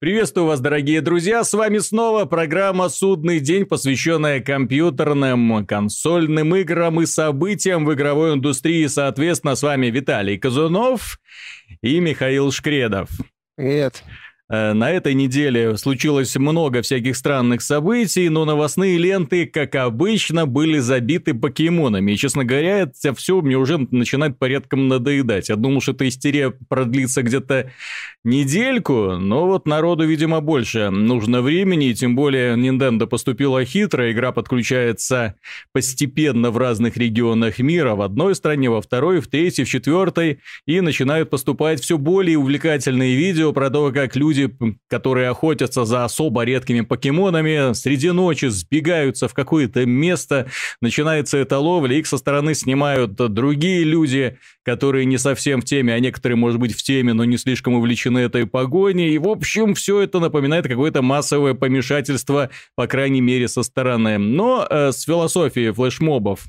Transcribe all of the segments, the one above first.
Приветствую вас, дорогие друзья! С вами снова программа «Судный день», посвященная компьютерным, консольным играм и событиям в игровой индустрии. Соответственно, с вами Виталий Казунов и Михаил Шкредов. Привет. Э, на этой неделе случилось много всяких странных событий, но новостные ленты, как обычно, были забиты покемонами. И, честно говоря, это все мне уже начинает порядком надоедать. Я думал, что эта истерия продлится где-то недельку, но вот народу, видимо, больше нужно времени, и тем более Nintendo поступила хитро, игра подключается постепенно в разных регионах мира, в одной стране, во второй, в третьей, в четвертой, и начинают поступать все более увлекательные видео про то, как люди люди, которые охотятся за особо редкими покемонами, среди ночи сбегаются в какое-то место, начинается эта ловля, их со стороны снимают другие люди, которые не совсем в теме, а некоторые, может быть, в теме, но не слишком увлечены этой погоней. И, в общем, все это напоминает какое-то массовое помешательство, по крайней мере, со стороны. Но э, с философией флешмобов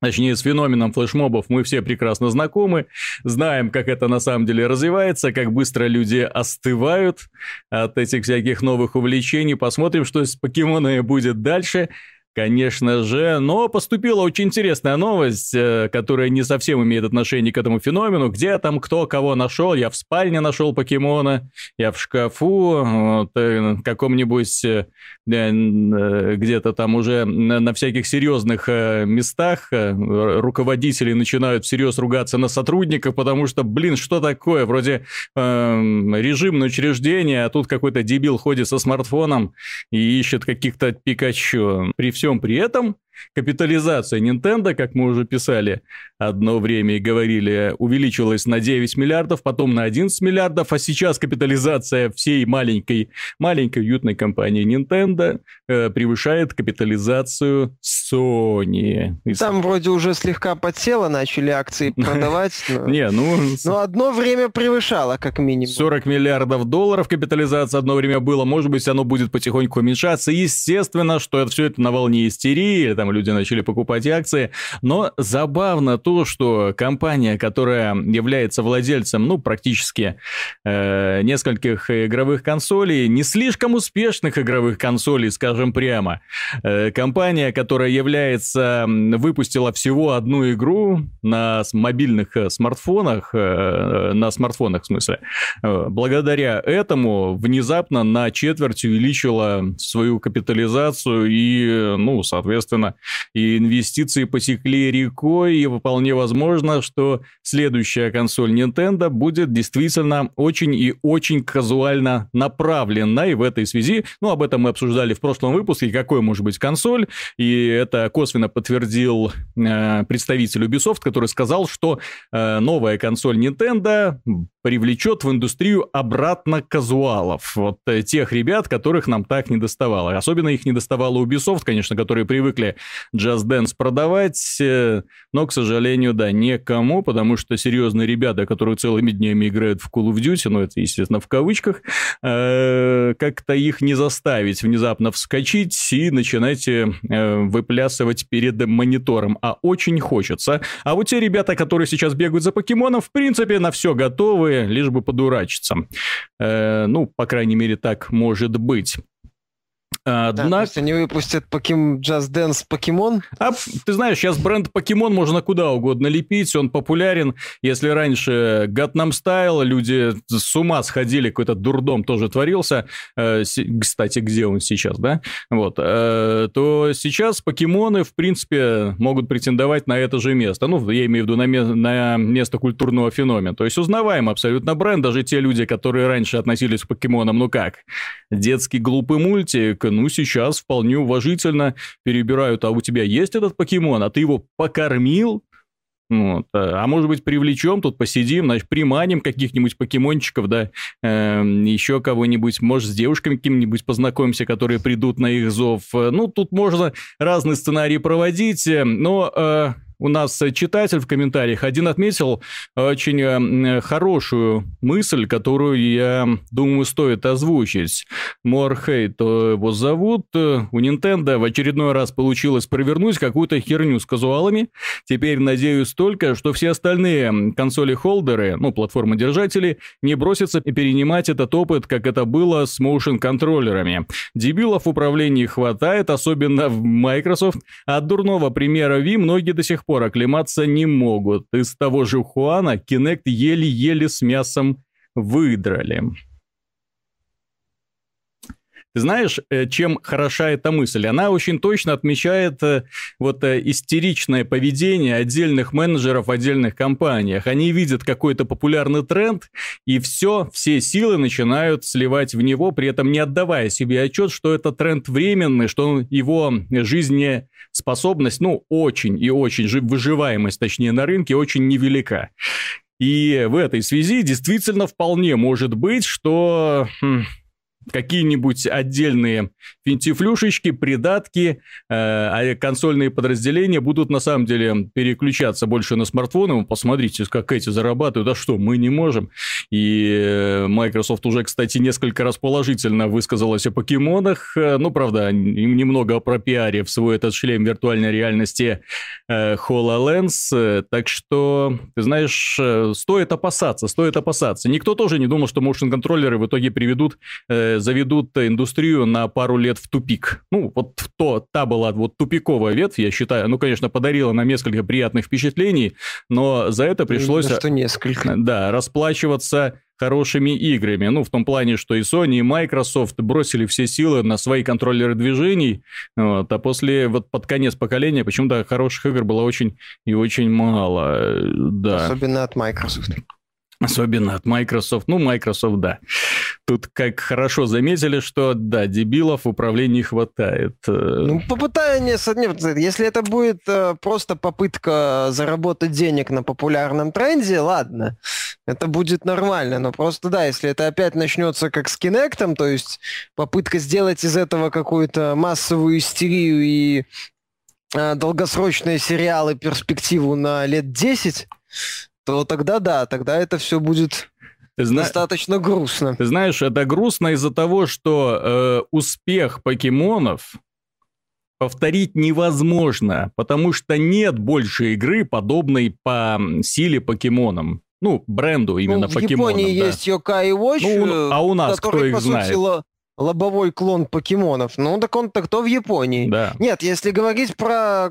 Точнее, с феноменом флешмобов мы все прекрасно знакомы, знаем, как это на самом деле развивается, как быстро люди остывают от этих всяких новых увлечений. Посмотрим, что с покемонами будет дальше конечно же. Но поступила очень интересная новость, э, которая не совсем имеет отношение к этому феномену. Где там кто кого нашел? Я в спальне нашел покемона, я в шкафу, вот, э, каком-нибудь э, где-то там уже на всяких серьезных местах руководители начинают всерьез ругаться на сотрудников, потому что, блин, что такое? Вроде э, режимное учреждение, а тут какой-то дебил ходит со смартфоном и ищет каких-то Пикачу. При всем всем при этом Капитализация Nintendo, как мы уже писали одно время и говорили, увеличилась на 9 миллиардов, потом на 11 миллиардов, а сейчас капитализация всей маленькой, маленькой уютной компании Nintendo э, превышает капитализацию Sony. Там вроде уже слегка подсело, начали акции продавать. Не, ну... Но одно время превышало, как минимум. 40 миллиардов долларов капитализация одно время было, может быть, оно будет потихоньку уменьшаться. Естественно, что это все это на волне истерии, там люди начали покупать акции. Но забавно то, что компания, которая является владельцем, ну, практически э, нескольких игровых консолей, не слишком успешных игровых консолей, скажем прямо, э, компания, которая является, выпустила всего одну игру на мобильных э, смартфонах, э, на смартфонах в смысле, э, благодаря этому внезапно на четверть увеличила свою капитализацию и, ну, соответственно, и инвестиции посекли рекой, и вполне возможно, что следующая консоль Nintendo будет действительно очень и очень казуально направлена, и в этой связи, ну, об этом мы обсуждали в прошлом выпуске, какой может быть консоль, и это косвенно подтвердил э, представитель Ubisoft, который сказал, что э, новая консоль Nintendo привлечет в индустрию обратно казуалов. Вот э, тех ребят, которых нам так не доставало. Особенно их не доставало Ubisoft, конечно, которые привыкли Dance продавать, э, но, к сожалению, да, некому, потому что серьезные ребята, которые целыми днями играют в Call of Duty, ну, это, естественно, в кавычках, э, как-то их не заставить внезапно вскочить и начинать выплясывать перед монитором. А очень хочется. А вот те ребята, которые сейчас бегают за покемоном, в принципе, на все готовы, лишь бы подурачиться. Э, ну, по крайней мере, так может быть. Однако... Да, то есть они выпустят покем... Just Dance Покемон? А, ты знаешь, сейчас бренд Покемон можно куда угодно лепить, он популярен. Если раньше Gangnam Style, люди с ума сходили, какой-то дурдом тоже творился, э, кстати, где он сейчас, да? Вот, э, то сейчас покемоны, в принципе, могут претендовать на это же место. Ну, я имею в виду на, ме- на место культурного феномена. То есть узнаваем абсолютно бренд, даже те люди, которые раньше относились к покемонам, ну как, детский глупый мультик, ну, сейчас вполне уважительно перебирают, а у тебя есть этот покемон, а ты его покормил, вот. А может быть, привлечем, тут посидим, значит, приманим каких-нибудь покемончиков, да, э, еще кого-нибудь, может, с девушками какими-нибудь познакомимся, которые придут на их зов. Ну, тут можно разные сценарии проводить, но э, у нас читатель в комментариях один отметил очень э, хорошую мысль, которую я думаю стоит озвучить. Морхейт его зовут. У Nintendo в очередной раз получилось провернуть какую-то херню с казуалами. Теперь надеюсь только, что все остальные консоли-холдеры, ну, платформы-держатели, не бросятся перенимать этот опыт, как это было с моушен-контроллерами. Дебилов в управлении хватает, особенно в Microsoft. От дурного примера Wii многие до сих пор оклематься не могут. Из того же Хуана Kinect еле-еле с мясом выдрали. Знаешь, э, чем хороша эта мысль? Она очень точно отмечает э, вот э, истеричное поведение отдельных менеджеров в отдельных компаниях. Они видят какой-то популярный тренд, и все, все силы начинают сливать в него, при этом не отдавая себе отчет, что это тренд временный, что его жизнеспособность, ну, очень и очень, выживаемость, точнее, на рынке очень невелика. И в этой связи действительно вполне может быть, что хм, какие-нибудь отдельные финтифлюшечки, придатки, э, а консольные подразделения будут на самом деле переключаться больше на смартфоны. Посмотрите, как эти зарабатывают, а что, мы не можем. И э, Microsoft уже, кстати, несколько раз положительно высказалась о покемонах. Э, ну, правда, немного про пиаре в свой этот шлем виртуальной реальности э, HoloLens. Так что, ты знаешь, э, стоит опасаться, стоит опасаться. Никто тоже не думал, что motion контроллеры в итоге приведут заведут индустрию на пару лет в тупик. Ну, вот то, та была вот тупиковая ветвь, я считаю. Ну, конечно, подарила нам несколько приятных впечатлений, но за это пришлось... Да что несколько. Да, расплачиваться хорошими играми. Ну, в том плане, что и Sony, и Microsoft бросили все силы на свои контроллеры движений, вот, а после, вот под конец поколения, почему-то хороших игр было очень и очень мало. Да. Особенно от Microsoft. Особенно от Microsoft. Ну, Microsoft, да. Тут как хорошо заметили, что, да, дебилов в управлении хватает. Э. Ну, попытание, если это будет э, просто попытка заработать денег на популярном тренде, ладно, это будет нормально. Но просто, да, если это опять начнется как с Kinect, то есть попытка сделать из этого какую-то массовую истерию и э, долгосрочные сериалы перспективу на лет 10, то тогда да, тогда это все будет ты зна... достаточно грустно. Ты знаешь, это грустно из-за того, что э, успех покемонов повторить невозможно, потому что нет больше игры, подобной по силе покемонам. Ну, бренду именно ну, в покемонам. В Японии да. есть Yokai Watch, ну, а у нас который, кто их по знает? Сути, лобовой клон покемонов. Ну, так он-то кто в Японии? Да. Нет, если говорить про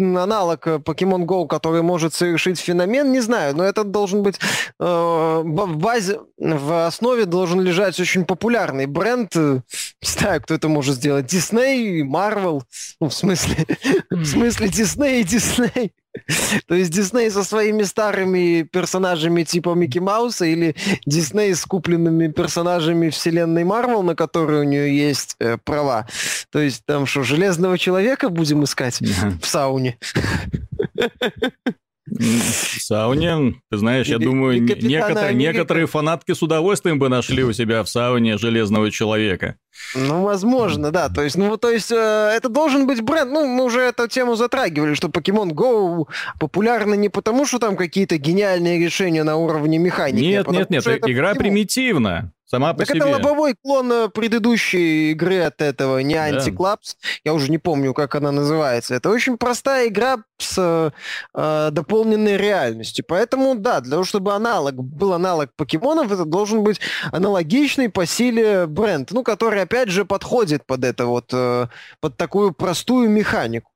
аналог э, Pokemon Go, который может совершить феномен, не знаю, но это должен быть э, в базе, в основе должен лежать очень популярный бренд. Э, не знаю, кто это может сделать. Disney, Marvel, ну, в смысле, в смысле Disney и Disney. То есть Дисней со своими старыми персонажами типа Микки Мауса или Дисней с купленными персонажами вселенной Марвел, на которые у нее есть э, права. То есть там что, Железного Человека будем искать в сауне? Сауне, ты знаешь, я думаю, некоторые, некоторые фанатки с удовольствием бы нашли у себя в сауне Железного Человека. Ну, возможно, да. То есть, ну, то есть, э, это должен быть бренд. Ну, мы уже эту тему затрагивали, что Pokemon Go популярны не потому, что там какие-то гениальные решения на уровне механики. Нет, а нет, нет, игра Pokemon. примитивна. Сама по так себе. это лобовой клон э, предыдущей игры от этого, не Антиклапс. Да. Я уже не помню, как она называется. Это очень простая игра с э, дополненной реальностью. Поэтому, да, для того, чтобы аналог был аналог покемонов, это должен быть аналогичный по силе бренд, ну, который, опять же, подходит под это вот, э, под такую простую механику.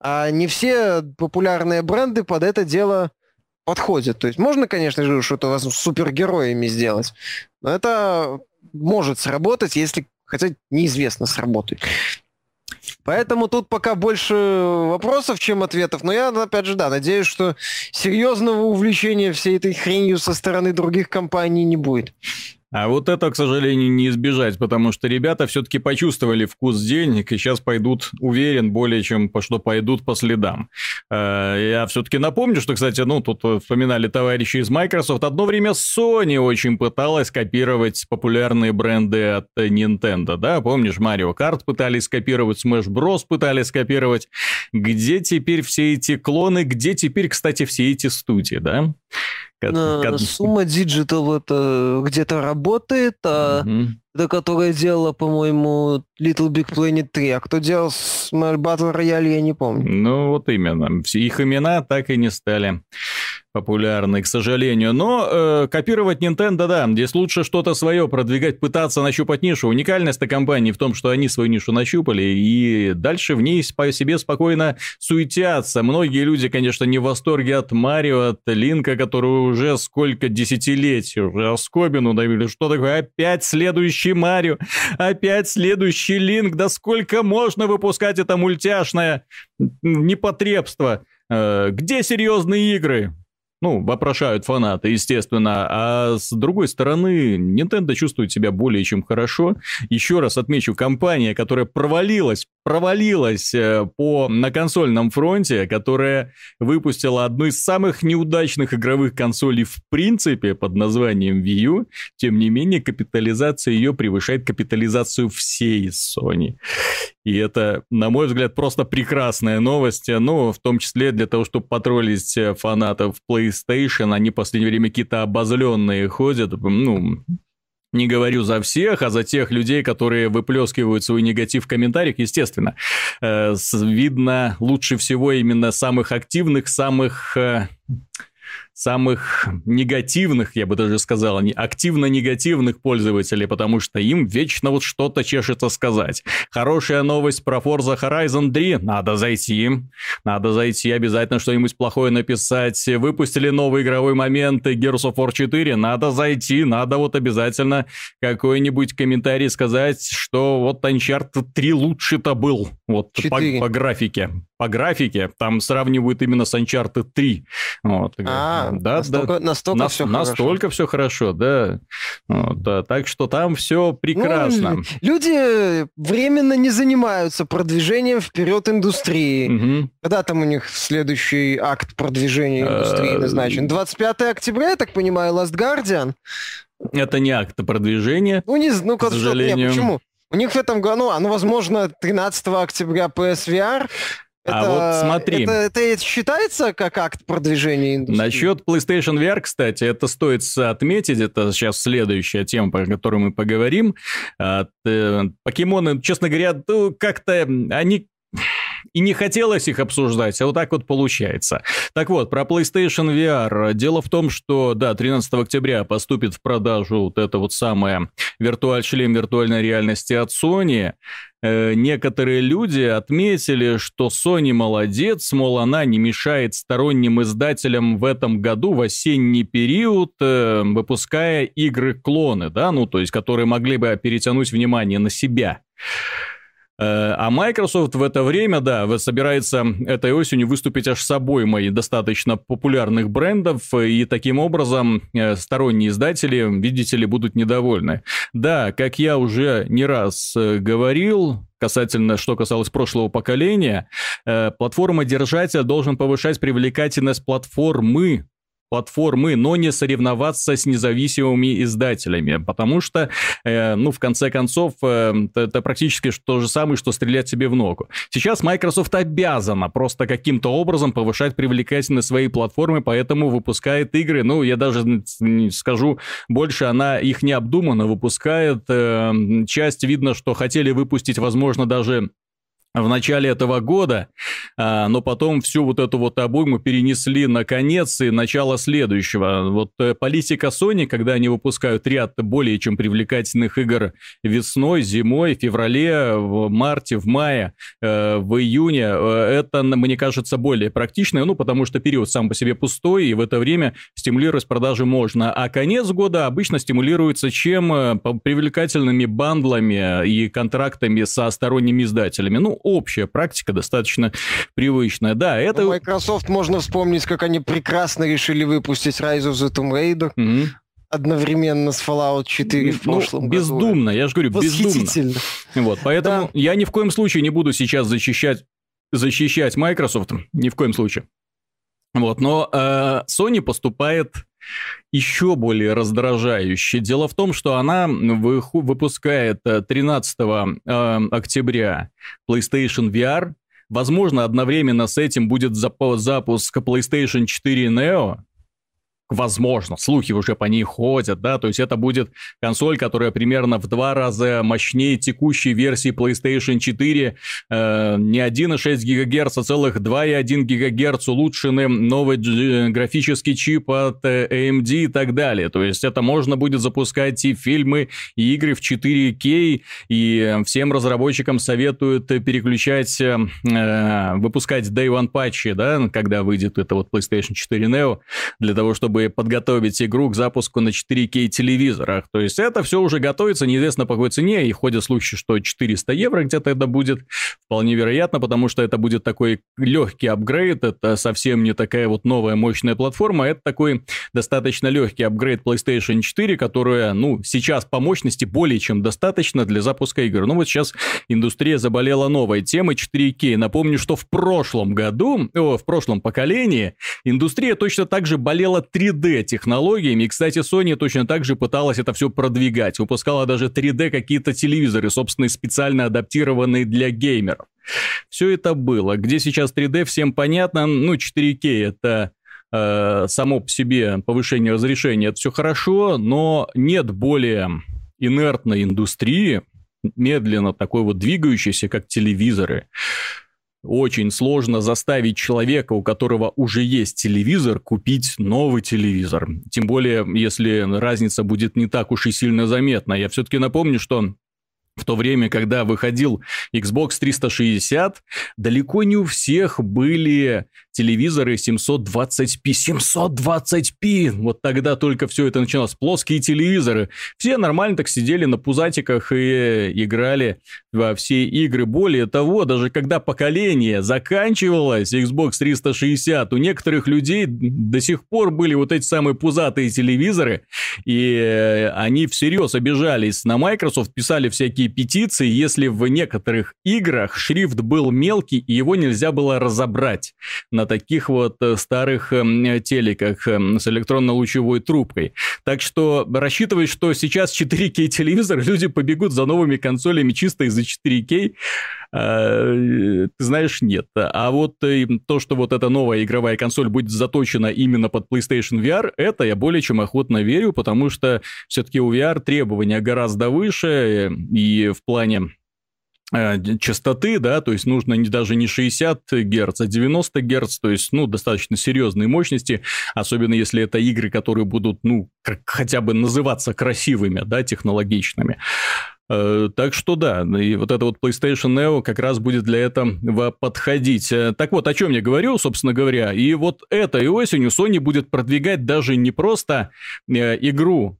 А не все популярные бренды под это дело подходят. То есть можно, конечно же, что-то с супергероями сделать, но это может сработать, если, хотя неизвестно, сработает. Поэтому тут пока больше вопросов, чем ответов. Но я, опять же, да, надеюсь, что серьезного увлечения всей этой хренью со стороны других компаний не будет. А вот это, к сожалению, не избежать, потому что ребята все-таки почувствовали вкус денег и сейчас пойдут, уверен, более чем по что пойдут по следам. Э, я все-таки напомню, что, кстати, ну, тут вспоминали товарищи из Microsoft, одно время Sony очень пыталась копировать популярные бренды от Nintendo, да, помнишь, Mario Kart пытались скопировать, Smash Bros. пытались скопировать. Где теперь все эти клоны, где теперь, кстати, все эти студии, да? Сумма Digital это где-то работает, а угу. это которая делала, по-моему, Little Big Planet 3. А кто делал Battle Royale, я не помню. Ну, вот именно. Их имена так и не стали популярный, к сожалению. Но э, копировать Nintendo, да, здесь лучше что-то свое продвигать, пытаться нащупать нишу. Уникальность этой компании в том, что они свою нишу нащупали, и дальше в ней по себе спокойно суетятся. Многие люди, конечно, не в восторге от Марио, от Линка, который уже сколько десятилетий уже оскобину давили. Что такое? Опять следующий Марио, опять следующий Линк. Да сколько можно выпускать это мультяшное непотребство? Э, где серьезные игры? Ну, вопрошают фанаты, естественно. А с другой стороны, Nintendo чувствует себя более чем хорошо. Еще раз отмечу, компания, которая провалилась, провалилась э, по, на консольном фронте, которая выпустила одну из самых неудачных игровых консолей в принципе под названием Wii U, тем не менее капитализация ее превышает капитализацию всей Sony. И это, на мой взгляд, просто прекрасная новость. Ну, в том числе для того, чтобы потроллить э, фанатов PlayStation. Они в последнее время какие-то обозленные ходят. Ну, не говорю за всех, а за тех людей, которые выплескивают свой негатив в комментариях, естественно. Э, видно лучше всего именно самых активных, самых... Самых негативных, я бы даже сказал, не активно-негативных пользователей, потому что им вечно вот что-то чешется сказать. Хорошая новость про Forza Horizon 3, надо зайти, надо зайти, обязательно что-нибудь плохое написать. Выпустили новый игровой момент Gears of War 4, надо зайти, надо вот обязательно какой-нибудь комментарий сказать, что вот Uncharted 3 лучше-то был, вот по, по графике по графике, там сравнивают именно с Uncharted 3. Вот. А, да, настолько, да, настолько на, все настолько хорошо. все хорошо, да. Вот, да. Так что там все прекрасно. Ну, люди временно не занимаются продвижением вперед индустрии. Угу. Когда там у них следующий акт продвижения индустрии назначен? 25 октября, я так понимаю, Last Guardian? Это не акт продвижения. Ну, не, ну, к сожалению. Нет, почему? У них в этом году, ну, возможно, 13 октября PSVR, это, а вот смотри. Это, это считается как акт продвижения индустрии? Насчет PlayStation VR, кстати, это стоит отметить. Это сейчас следующая тема, про которую мы поговорим. А, покемоны, честно говоря, ну, как-то они и не хотелось их обсуждать, а вот так вот получается. Так вот, про PlayStation VR. Дело в том, что, да, 13 октября поступит в продажу вот это вот самое виртуаль шлем виртуальной реальности от Sony. Э, некоторые люди отметили, что Sony молодец, мол, она не мешает сторонним издателям в этом году в осенний период, э, выпуская игры-клоны, да, ну, то есть, которые могли бы перетянуть внимание на себя. Э, а Microsoft в это время, да, собирается этой осенью выступить аж с обоймой достаточно популярных брендов, и таким образом э, сторонние издатели, видите ли, будут недовольны. Да, как я уже не раз э, говорил, касательно, что касалось прошлого поколения, платформа-держатель должен повышать привлекательность платформы платформы, но не соревноваться с независимыми издателями, потому что, э, ну, в конце концов, э, это практически то же самое, что стрелять себе в ногу. Сейчас Microsoft обязана просто каким-то образом повышать привлекательность своей платформы, поэтому выпускает игры, ну, я даже не скажу больше, она их необдуманно выпускает. Э, часть видно, что хотели выпустить, возможно, даже в начале этого года, а, но потом всю вот эту вот обойму перенесли на конец и начало следующего. Вот э, политика Sony, когда они выпускают ряд более чем привлекательных игр весной, зимой, в феврале, в марте, в мае, э, в июне, э, это, мне кажется, более практично, ну, потому что период сам по себе пустой, и в это время стимулировать продажи можно. А конец года обычно стимулируется чем? Привлекательными бандлами и контрактами со сторонними издателями. Ну, общая практика, достаточно привычная. Да, это... У Microsoft можно вспомнить, как они прекрасно решили выпустить Rise of the Tomb Raider. Угу одновременно с Fallout 4 в ну, прошлом году. Бездумно, я же говорю, бездумно. Вот, поэтому да. я ни в коем случае не буду сейчас защищать, защищать Microsoft, ни в коем случае. Вот, но э, Sony поступает еще более раздражающе. Дело в том, что она выпускает 13 э, э, октября PlayStation VR. Возможно, одновременно с этим будет запуск PlayStation 4 Neo, возможно, слухи уже по ней ходят, да, то есть это будет консоль, которая примерно в два раза мощнее текущей версии PlayStation 4, э, не 1,6 ГГц, а целых 2,1 ГГц, улучшенный новый графический чип от э, AMD и так далее, то есть это можно будет запускать и фильмы, и игры в 4К, и всем разработчикам советуют переключать, э, э, выпускать Day One патчи, да, когда выйдет это вот PlayStation 4 Neo, для того, чтобы подготовить игру к запуску на 4К телевизорах. То есть это все уже готовится, неизвестно по какой цене, и ходят слухи, что 400 евро где-то это будет. Вполне вероятно, потому что это будет такой легкий апгрейд, это совсем не такая вот новая мощная платформа, это такой достаточно легкий апгрейд PlayStation 4, которая, ну, сейчас по мощности более чем достаточно для запуска игр. Ну вот сейчас индустрия заболела новой темой 4К. Напомню, что в прошлом году, о, в прошлом поколении индустрия точно так же болела 3 3D-технологиями. И, кстати, Sony точно так же пыталась это все продвигать. Выпускала даже 3D какие-то телевизоры, собственно, специально адаптированные для геймеров. Все это было. Где сейчас 3D, всем понятно. Ну, 4K это э, само по себе повышение разрешения, это все хорошо, но нет более инертной индустрии, медленно такой вот двигающейся, как телевизоры, очень сложно заставить человека, у которого уже есть телевизор, купить новый телевизор. Тем более, если разница будет не так уж и сильно заметна. Я все-таки напомню, что в то время, когда выходил Xbox 360, далеко не у всех были телевизоры 720p. 720p! Вот тогда только все это начиналось. Плоские телевизоры. Все нормально так сидели на пузатиках и играли во все игры. Более того, даже когда поколение заканчивалось, Xbox 360, у некоторых людей до сих пор были вот эти самые пузатые телевизоры, и они всерьез обижались на Microsoft, писали всякие петиции, если в некоторых играх шрифт был мелкий, и его нельзя было разобрать на на таких вот э, старых эм, телеках эм, с электронно-лучевой трубкой. Так что рассчитывать, что сейчас 4К телевизор, люди побегут за новыми консолями чисто из-за 4К, э, ты знаешь, нет. А вот э, то, что вот эта новая игровая консоль будет заточена именно под PlayStation VR, это я более чем охотно верю, потому что все-таки у VR требования гораздо выше, и в плане Э, частоты, да, то есть нужно не, даже не 60 Гц, а 90 Гц, то есть, ну, достаточно серьезные мощности, особенно если это игры, которые будут, ну, хотя бы называться красивыми, да, технологичными. Э, так что да, и вот это вот PlayStation Neo как раз будет для этого подходить. Э, так вот, о чем я говорю, собственно говоря. И вот этой осенью Sony будет продвигать даже не просто игру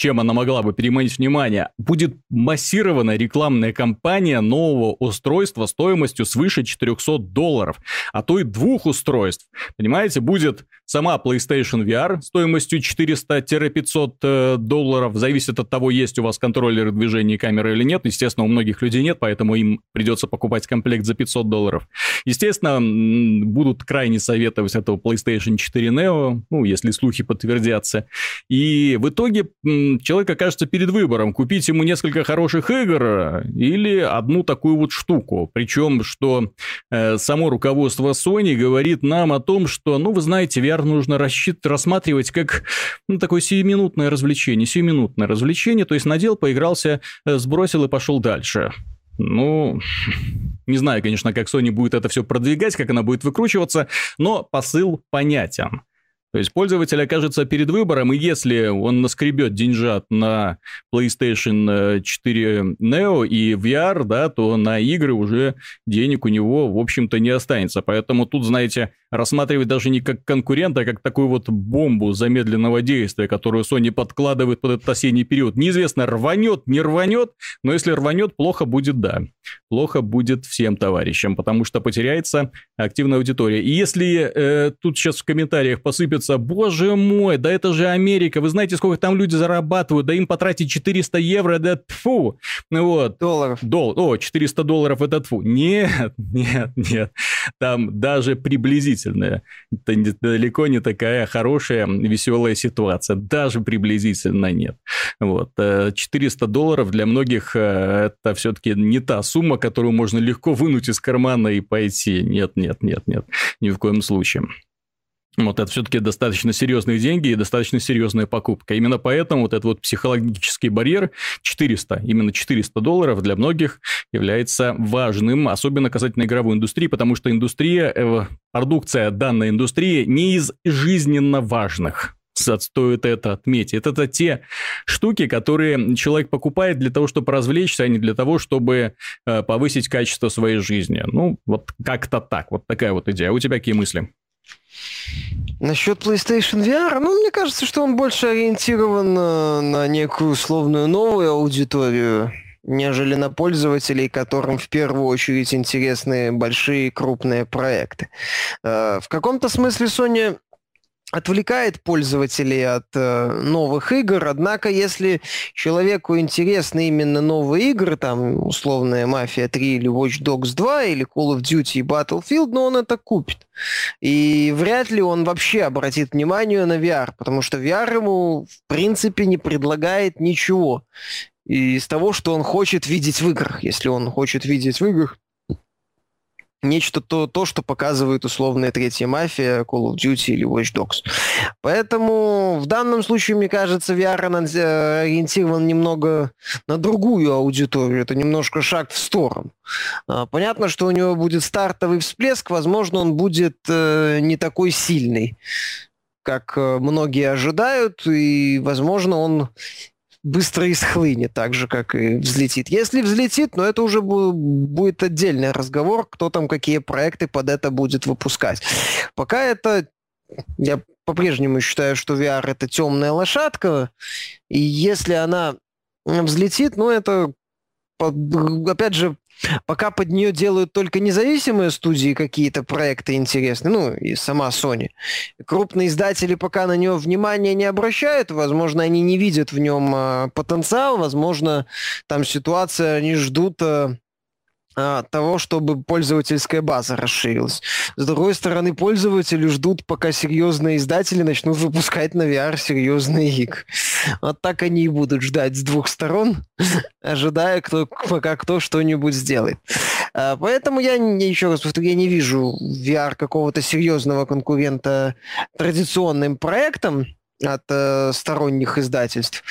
чем она могла бы переманить внимание, будет массированная рекламная кампания нового устройства стоимостью свыше 400 долларов, а то и двух устройств. Понимаете, будет сама PlayStation VR стоимостью 400-500 э, долларов, зависит от того, есть у вас контроллеры движения и камеры или нет. Естественно, у многих людей нет, поэтому им придется покупать комплект за 500 долларов. Естественно, будут крайне советовать этого PlayStation 4 Neo, ну, если слухи подтвердятся. И в итоге человек окажется перед выбором, купить ему несколько хороших игр или одну такую вот штуку. Причем, что э, само руководство Sony говорит нам о том, что, ну, вы знаете, VR нужно рассчит... рассматривать как ну, такое сиюминутное развлечение. Сиюминутное развлечение, то есть надел, поигрался, э, сбросил и пошел дальше. Ну, не знаю, конечно, как Sony будет это все продвигать, как она будет выкручиваться, но посыл понятен. То есть пользователь окажется перед выбором, и если он наскребет деньжат на PlayStation 4 э, Neo и VR, да, то на игры уже денег у него, в общем-то, не останется. Поэтому тут, знаете, рассматривать даже не как конкурента, а как такую вот бомбу замедленного действия, которую Sony подкладывает под этот осенний период. Неизвестно, рванет, не рванет, но если рванет, плохо будет, да. Плохо будет всем товарищам, потому что потеряется активная аудитория. И если э, тут сейчас в комментариях посыпят пользуются. Боже мой, да это же Америка. Вы знаете, сколько там люди зарабатывают? Да им потратить 400 евро, да тфу. Вот. Долларов. Дол О, 400 долларов, это тфу. Нет, нет, нет. Там даже приблизительно. Это далеко не такая хорошая, веселая ситуация. Даже приблизительно нет. Вот. 400 э, долларов для многих э, это все-таки не та сумма, которую можно легко вынуть из кармана и пойти. Нет, нет, нет, нет. Ни в коем случае. Вот это все-таки достаточно серьезные деньги и достаточно серьезная покупка. Именно поэтому вот этот вот психологический барьер 400, именно 400 долларов для многих является важным, особенно касательно игровой индустрии, потому что индустрия, э, продукция данной индустрии не из жизненно важных стоит это отметить. Это, те штуки, которые человек покупает для того, чтобы развлечься, а не для того, чтобы э, повысить качество своей жизни. Ну, вот как-то так. Вот такая вот идея. А у тебя какие мысли? Насчет PlayStation VR, ну, мне кажется, что он больше ориентирован на, на некую условную новую аудиторию, нежели на пользователей, которым в первую очередь интересны большие крупные проекты. Э, в каком-то смысле Sony отвлекает пользователей от э, новых игр, однако если человеку интересны именно новые игры, там условная Мафия 3 или Watch Dogs 2 или Call of Duty и Battlefield, но он это купит. И вряд ли он вообще обратит внимание на VR, потому что VR ему в принципе не предлагает ничего из того, что он хочет видеть в играх. Если он хочет видеть в играх нечто то, то, что показывает условная третья мафия, Call of Duty или Watch Dogs. Поэтому в данном случае, мне кажется, VR э, ориентирован немного на другую аудиторию. Это немножко шаг в сторону. А, понятно, что у него будет стартовый всплеск, возможно, он будет э, не такой сильный как э, многие ожидают, и, возможно, он быстро исхлынет, так же, как и взлетит. Если взлетит, но это уже будет отдельный разговор, кто там какие проекты под это будет выпускать. Пока это я по-прежнему считаю, что VR это темная лошадка, и если она взлетит, ну это опять же Пока под нее делают только независимые студии какие-то проекты интересные, ну и сама Sony. Крупные издатели пока на него внимания не обращают, возможно, они не видят в нем а, потенциал, возможно, там ситуация, они ждут а, того, чтобы пользовательская база расширилась. С другой стороны, пользователи ждут, пока серьезные издатели начнут выпускать на VR серьезные игры. Вот так они и будут ждать с двух сторон, ожидая, кто, пока кто что-нибудь сделает. А, поэтому я, еще раз повторю, я не вижу VR какого-то серьезного конкурента традиционным проектам, от э, сторонних издательств.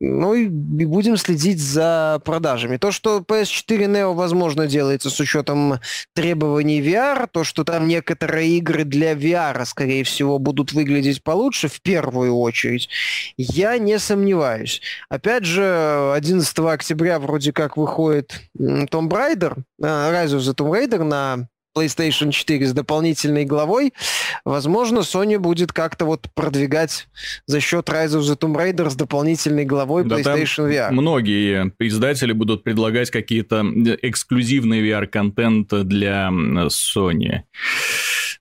Ну и, и будем следить за продажами. То, что PS4 Neo, возможно, делается с учетом требований VR, то, что там некоторые игры для VR, скорее всего, будут выглядеть получше в первую очередь, я не сомневаюсь. Опять же, 11 октября вроде как выходит Tomb Raider, э, Rise of the Tomb Raider на PlayStation 4 с дополнительной главой, возможно, Sony будет как-то вот продвигать за счет Rise of the Tomb Raider с дополнительной главой да PlayStation VR. Многие издатели будут предлагать какие-то эксклюзивный VR-контент для Sony.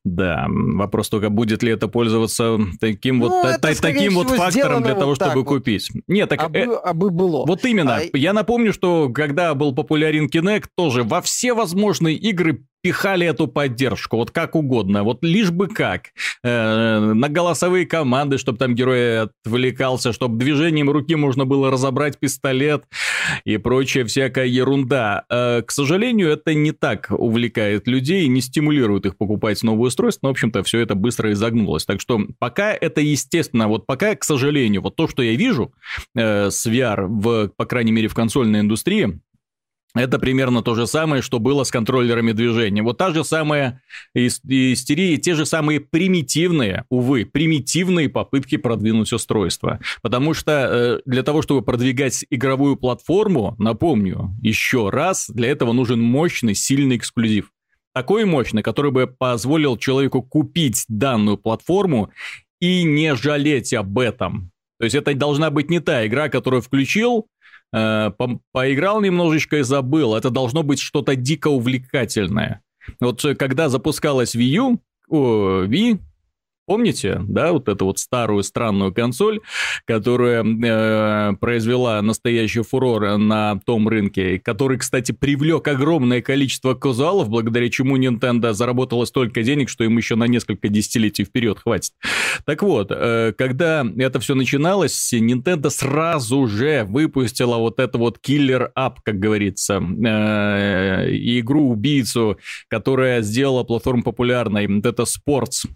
Да, вопрос только, будет ли это пользоваться таким ну, вот, та, таким вот фактором для того, вот чтобы вот. купить. Нет, так... Абы, э, абы было. Вот именно. А... Я напомню, что когда был популярен Kinect, тоже во все возможные игры пихали эту поддержку, вот как угодно, вот лишь бы как. Э, на голосовые команды, чтобы там герой отвлекался, чтобы движением руки можно было разобрать пистолет и прочая всякая ерунда. Э, к сожалению, это не так увлекает людей, не стимулирует их покупать новые устройства, но, в общем-то, все это быстро изогнулось. Так что пока это естественно, вот пока, к сожалению, вот то, что я вижу э, с VR, в, по крайней мере, в консольной индустрии, это примерно то же самое, что было с контроллерами движения. Вот та же самая истерия, те же самые примитивные, увы, примитивные попытки продвинуть устройство. Потому что э, для того, чтобы продвигать игровую платформу, напомню еще раз, для этого нужен мощный, сильный эксклюзив. Такой мощный, который бы позволил человеку купить данную платформу и не жалеть об этом. То есть это должна быть не та игра, которую включил, э, по поиграл немножечко и забыл. Это должно быть что-то дико увлекательное. Вот э, когда запускалась Wii U, о, Wii, Помните, да, вот эту вот старую странную консоль, которая э, произвела настоящий фурор на том рынке, который, кстати, привлек огромное количество казуалов, благодаря чему Nintendo заработала столько денег, что им еще на несколько десятилетий вперед хватит. Так вот, э, когда это все начиналось, Nintendo сразу же выпустила вот это вот killer app, как говорится, э, игру-убийцу, которая сделала платформу популярной. Вот это Sports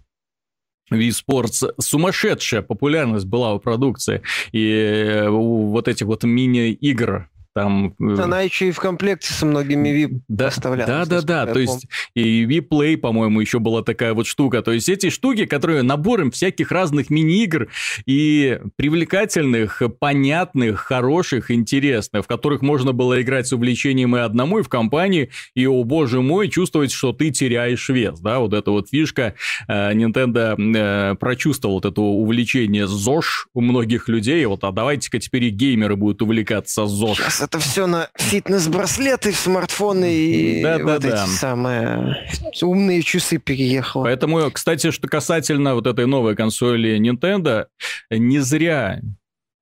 Wii сумасшедшая популярность была у продукции. И э, у вот этих вот мини-игр там... Э, Она еще и в комплекте со многими VIP да, поставлялась. Да, да, да. То есть и VIP Play, по-моему, еще была такая вот штука. То есть эти штуки, которые набором всяких разных мини-игр и привлекательных, понятных, хороших, интересных, в которых можно было играть с увлечением и одному, и в компании, и, о боже мой, чувствовать, что ты теряешь вес, да, вот эта вот фишка. Э, Nintendo э, прочувствовал вот это увлечение ЗОЖ у многих людей, вот, а давайте-ка теперь и геймеры будут увлекаться ЗОЖ это все на фитнес-браслеты, смартфоны и да, вот да, эти да. самые умные часы переехало. Поэтому, кстати, что касательно вот этой новой консоли Nintendo, не зря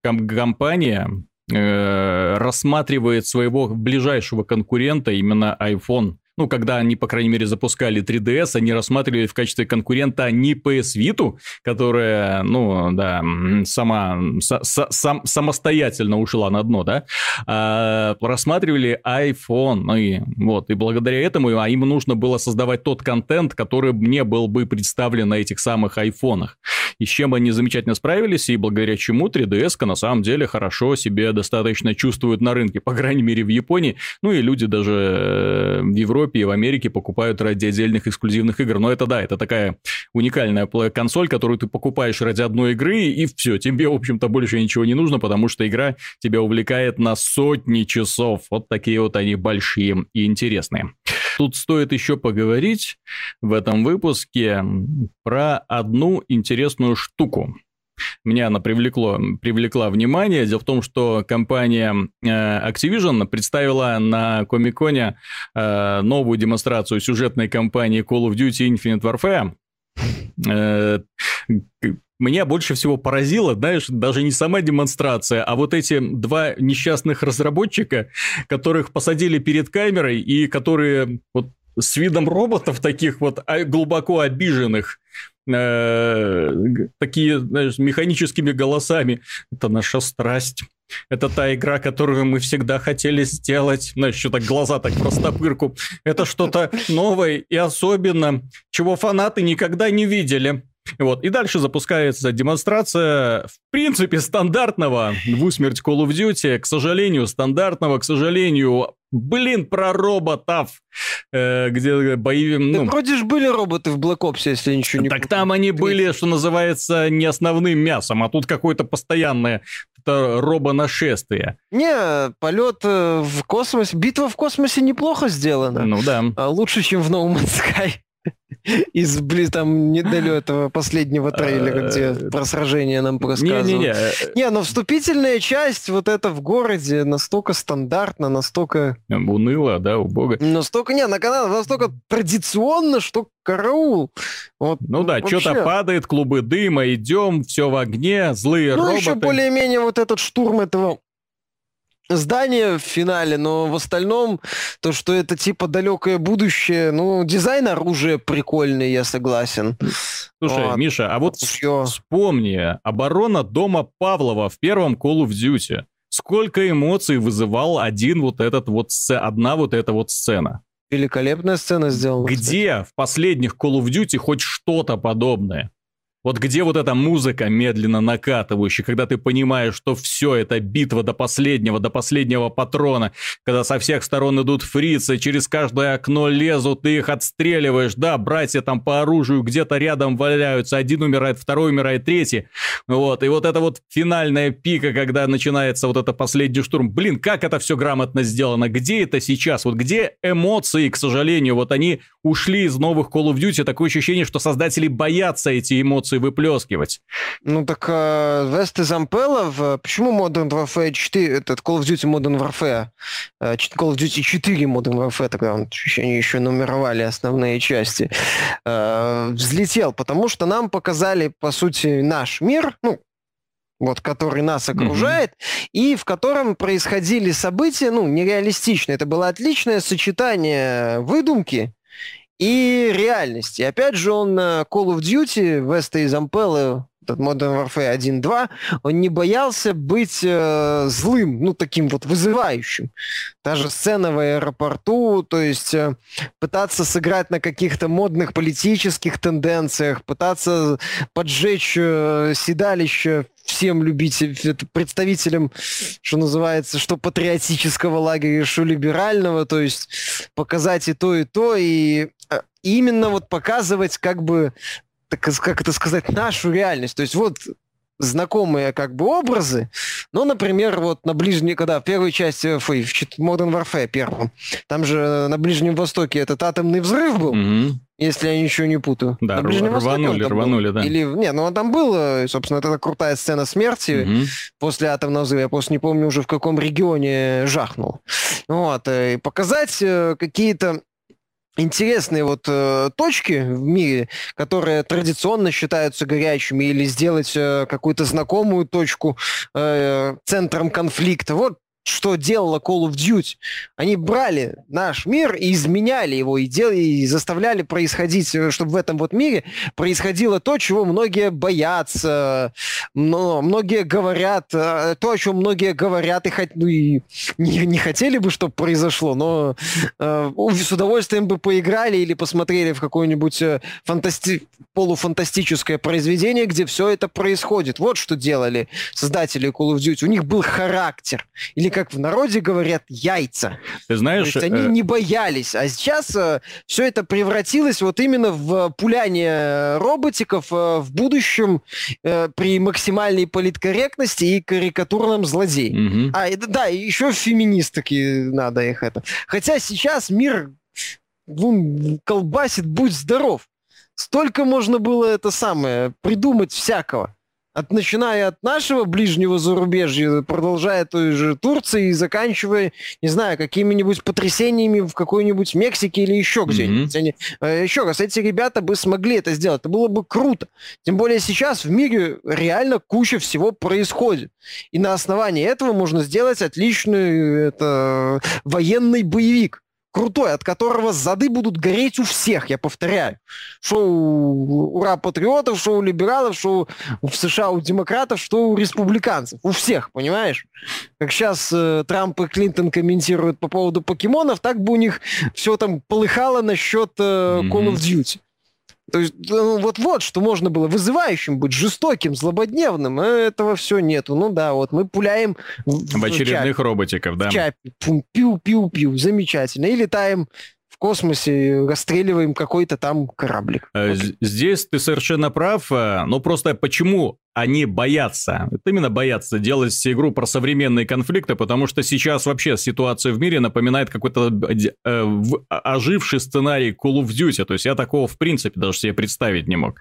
компания э, рассматривает своего ближайшего конкурента именно iPhone ну, когда они, по крайней мере, запускали 3DS, они рассматривали в качестве конкурента не PS Vita, которая, ну, да, сама, с, сам, самостоятельно ушла на дно, да, а рассматривали iPhone, ну, и вот, и благодаря этому а им нужно было создавать тот контент, который не был бы представлен на этих самых айфонах. И с чем они замечательно справились, и благодаря чему 3DS на самом деле хорошо себе достаточно чувствует на рынке, по крайней мере, в Японии, ну, и люди даже э, в Европе Европе и в Америке покупают ради отдельных эксклюзивных игр. Но это да, это такая уникальная консоль, которую ты покупаешь ради одной игры, и все, тебе, в общем-то, больше ничего не нужно, потому что игра тебя увлекает на сотни часов. Вот такие вот они большие и интересные. Тут стоит еще поговорить в этом выпуске про одну интересную штуку меня она привлекло, привлекла внимание. Дело в том, что компания э, Activision представила на Комиконе э, новую демонстрацию сюжетной кампании Call of Duty Infinite Warfare. Э, меня больше всего поразило, знаешь, даже не сама демонстрация, а вот эти два несчастных разработчика, которых посадили перед камерой и которые вот с видом роботов таких вот а, глубоко обиженных, э, такие, знаешь, механическими голосами. Это наша страсть. Это та игра, которую мы всегда хотели сделать. Знаешь, что так глаза так простопырку. Это что-то новое и особенно, чего фанаты никогда не видели. Вот. И дальше запускается демонстрация, в принципе, стандартного в усмерть Call of Duty, к сожалению, стандартного, к сожалению, блин, про роботов, э, где бои... Ну... Да вроде же были роботы в Black Ops, если ничего не... Так там они были, что называется, не основным мясом, а тут какое-то постоянное это робонашествие. Не, полет э, в космосе, битва в космосе неплохо сделана. Ну да. А лучше, чем в No Man's Sky. Из, блин, там не дали этого последнего трейлера, где э, про сражение нам рассказывают. Не-не-не. Не, но вступительная часть вот это в городе настолько стандартно, настолько... Уныло, да, убого. Настолько, не, на канале настолько традиционно, что караул. Вот, ну да, вообще. что-то падает, клубы дыма, идем, все в огне, злые ну, роботы. Ну еще более-менее вот этот штурм этого здание в финале, но в остальном то, что это типа далекое будущее, ну, дизайн оружия прикольный, я согласен. Слушай, вот. Миша, а вот Всё. вспомни, оборона дома Павлова в первом Call of Duty. Сколько эмоций вызывал один вот этот вот, одна вот эта вот сцена. Великолепная сцена сделана. Где кстати. в последних Call of Duty хоть что-то подобное? Вот где вот эта музыка медленно накатывающая, когда ты понимаешь, что все это битва до последнего, до последнего патрона, когда со всех сторон идут фрицы, через каждое окно лезут, ты их отстреливаешь, да, братья там по оружию где-то рядом валяются, один умирает, второй умирает, третий, вот, и вот это вот финальная пика, когда начинается вот это последний штурм, блин, как это все грамотно сделано, где это сейчас, вот где эмоции, к сожалению, вот они ушли из новых Call of Duty, такое ощущение, что создатели боятся эти эмоции эмоции выплескивать. Ну так э, Вест и Зампелла, почему Modern Warfare 4, этот Call of Duty Modern Warfare, э, Call of Duty 4 Modern Warfare, тогда он, они еще нумеровали основные части, э, взлетел? Потому что нам показали, по сути, наш мир, ну, вот, который нас окружает, mm-hmm. и в котором происходили события, ну, нереалистичные. Это было отличное сочетание выдумки и реальности. Опять же, он на Call of Duty, Веста и Зампеллы этот Modern Warfare 1.2, он не боялся быть э, злым, ну, таким вот вызывающим. Та же сцена в аэропорту, то есть э, пытаться сыграть на каких-то модных политических тенденциях, пытаться поджечь э, седалище всем любителям, представителям, что называется, что патриотического лагеря, что либерального, то есть показать и то, и то, и э, именно вот показывать как бы так, как это сказать, нашу реальность. То есть вот знакомые как бы образы, ну, например, вот на ближней, когда в первой части, фу, в Modern Warfare первом, там же на Ближнем Востоке этот атомный взрыв был, угу. если я ничего не путаю. Да, на Ближнем рванули, рванули, был. да. Или, не, ну, там было, собственно, это крутая сцена смерти угу. после атомного взрыва, я просто не помню уже в каком регионе жахнул. Вот, и показать э, какие-то интересные вот э, точки в мире, которые традиционно считаются горячими, или сделать э, какую-то знакомую точку э, центром конфликта. Вот что делала Call of Duty. Они брали наш мир и изменяли его, и, дел... и заставляли происходить, э, чтобы в этом вот мире происходило то, чего многие боятся, но многие говорят, э, то, о чем многие говорят и, хот... ну, и не, не хотели бы, чтобы произошло, но э, с удовольствием бы поиграли или посмотрели в какое-нибудь э, фантасти... полуфантастическое произведение, где все это происходит. Вот что делали создатели Call of Duty. У них был характер. Или как в народе говорят, яйца. Ты знаешь... То есть они э... не боялись. А сейчас э, все это превратилось вот именно в пуляние роботиков э, в будущем э, при максимальной политкорректности и карикатурном злодее. Угу. А, это, да, еще феминистки надо их это. Хотя сейчас мир вон, колбасит, будь здоров. Столько можно было это самое придумать всякого от, начиная от нашего ближнего зарубежья, продолжая той же Турции и заканчивая, не знаю, какими-нибудь потрясениями в какой-нибудь Мексике или еще где-нибудь. Mm-hmm. Они, э, еще раз, эти ребята бы смогли это сделать. Это было бы круто. Тем более сейчас в мире реально куча всего происходит. И на основании этого можно сделать отличный это, военный боевик крутой, от которого зады будут гореть у всех, я повторяю. Что у ура патриотов, что у либералов, что в США у демократов, что у республиканцев. У всех, понимаешь? Как сейчас э, Трамп и Клинтон комментируют по поводу покемонов, так бы у них все там полыхало насчет э, Call of Duty. То есть ну, вот-вот, что можно было вызывающим быть, жестоким, злободневным, а этого все нету. Ну да, вот мы пуляем... В, в очередных чапе, роботиков, да. В чапе. Пиу-пиу-пиу, замечательно. И летаем космосе расстреливаем какой-то там кораблик. Э, здесь ты совершенно прав, э, но просто почему они боятся, это именно боятся делать игру про современные конфликты, потому что сейчас вообще ситуация в мире напоминает какой-то э, оживший сценарий Call of Duty, то есть я такого в принципе даже себе представить не мог.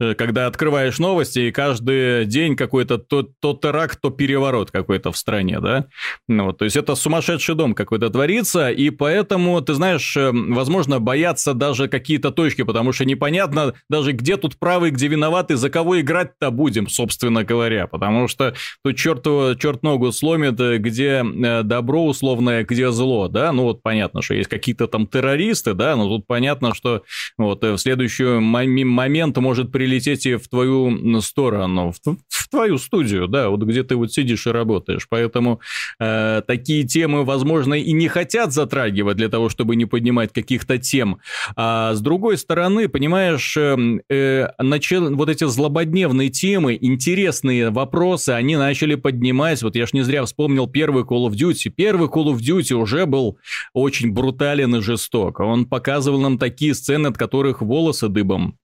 Э, когда открываешь новости, и каждый день какой-то то, то теракт, то переворот какой-то в стране, да? Ну, вот, то есть это сумасшедший дом какой-то творится, и поэтому, ты знаешь, э, возможно, боятся даже какие-то точки, потому что непонятно даже где тут правый, где виноватый, за кого играть-то будет будем, собственно говоря, потому что тут черт, черт ногу сломит, э, где э, добро условное, где зло, да, ну вот понятно, что есть какие-то там террористы, да, но тут понятно, что вот э, в следующий момент может прилететь и в твою сторону, в, в твою студию, да, вот где ты вот сидишь и работаешь, поэтому э, такие темы, возможно, и не хотят затрагивать для того, чтобы не поднимать каких-то тем, а с другой стороны, понимаешь, э, э, начал, вот эти злободневные темы, темы, интересные вопросы они начали поднимать. Вот я ж не зря вспомнил первый Call of Duty. Первый Call of Duty уже был очень брутален и жесток. Он показывал нам такие сцены, от которых волосы дыбом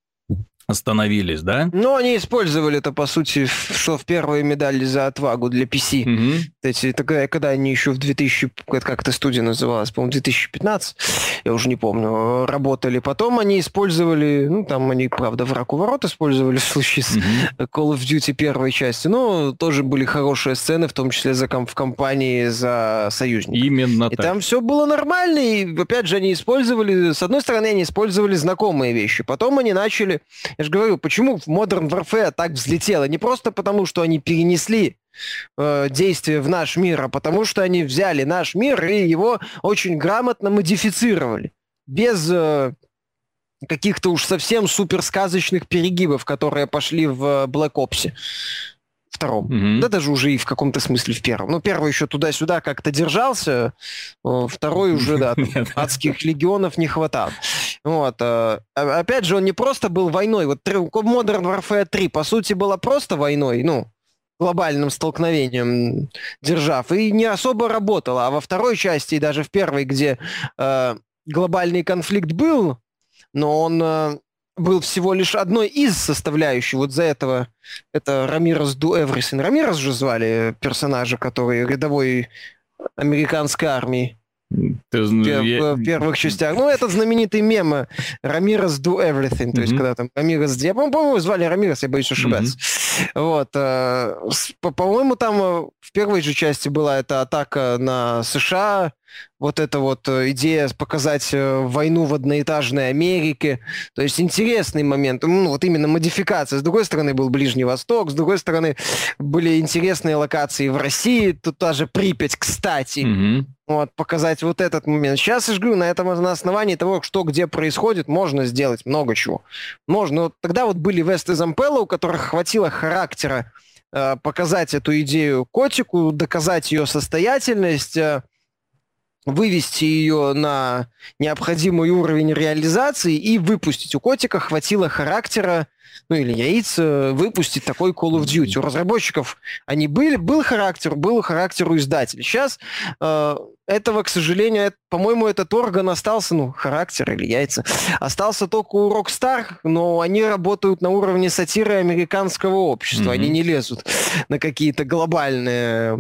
остановились, да? Ну, они использовали это, по сути, что в первые медали за отвагу для PC. Угу. Эти, тогда, когда они еще в 2000, как эта студия называлась, по-моему, 2015, я уже не помню, работали. Потом они использовали, ну, там они, правда, враг у ворот использовали в случае с угу. Call of Duty первой части, но тоже были хорошие сцены, в том числе за, в компании за союзников. Именно и так. там все было нормально, и, опять же, они использовали, с одной стороны, они использовали знакомые вещи, потом они начали я же говорю, почему в Modern Warfare так взлетело? Не просто потому, что они перенесли э, действия в наш мир, а потому что они взяли наш мир и его очень грамотно модифицировали. Без э, каких-то уж совсем суперсказочных перегибов, которые пошли в Black Ops втором. Mm-hmm. Да даже уже и в каком-то смысле в первом. Ну, первый еще туда-сюда как-то держался, второй уже, да, адских легионов не хватало. Вот. Э, а, опять же, он не просто был войной. Вот Modern Warfare 3, по сути, была просто войной, ну, глобальным столкновением держав, и не особо работала. А во второй части, и даже в первой, где э, глобальный конфликт был, но он э, был всего лишь одной из составляющих. Вот за этого это Рамирос Do Everything. Рамирос же звали персонажа, который рядовой американской армии. Ты, Пер, я... В первых частях. Ну, этот знаменитый мем Рамирос do everything. Mm-hmm. То есть, когда там Рамирос... Я, по-моему, звали Рамирос, я боюсь ошибаться. Mm-hmm. Вот. Э, по-моему, там э, в первой же части была эта атака на США, вот эта вот э, идея показать войну в одноэтажной Америке. То есть интересный момент. Ну, вот именно модификация. С другой стороны был Ближний Восток, с другой стороны были интересные локации в России. Тут даже Припять, кстати. Mm-hmm. Вот, показать вот этот момент. Сейчас, я же говорю, на этом на основании того, что где происходит, можно сделать много чего. Можно. Вот тогда вот были Вест и Зампелла, у которых хватило характера э, показать эту идею котику, доказать ее состоятельность, э, вывести ее на необходимый уровень реализации и выпустить. У котика хватило характера, ну или яиц, выпустить такой Call of Duty. У разработчиков они были, был характер, был характер у издателей. Сейчас э, этого, к сожалению, по-моему, этот орган остался, ну, характер или яйца, остался только у Rockstar, но они работают на уровне сатиры американского общества. Mm-hmm. Они не лезут на какие-то глобальные Э,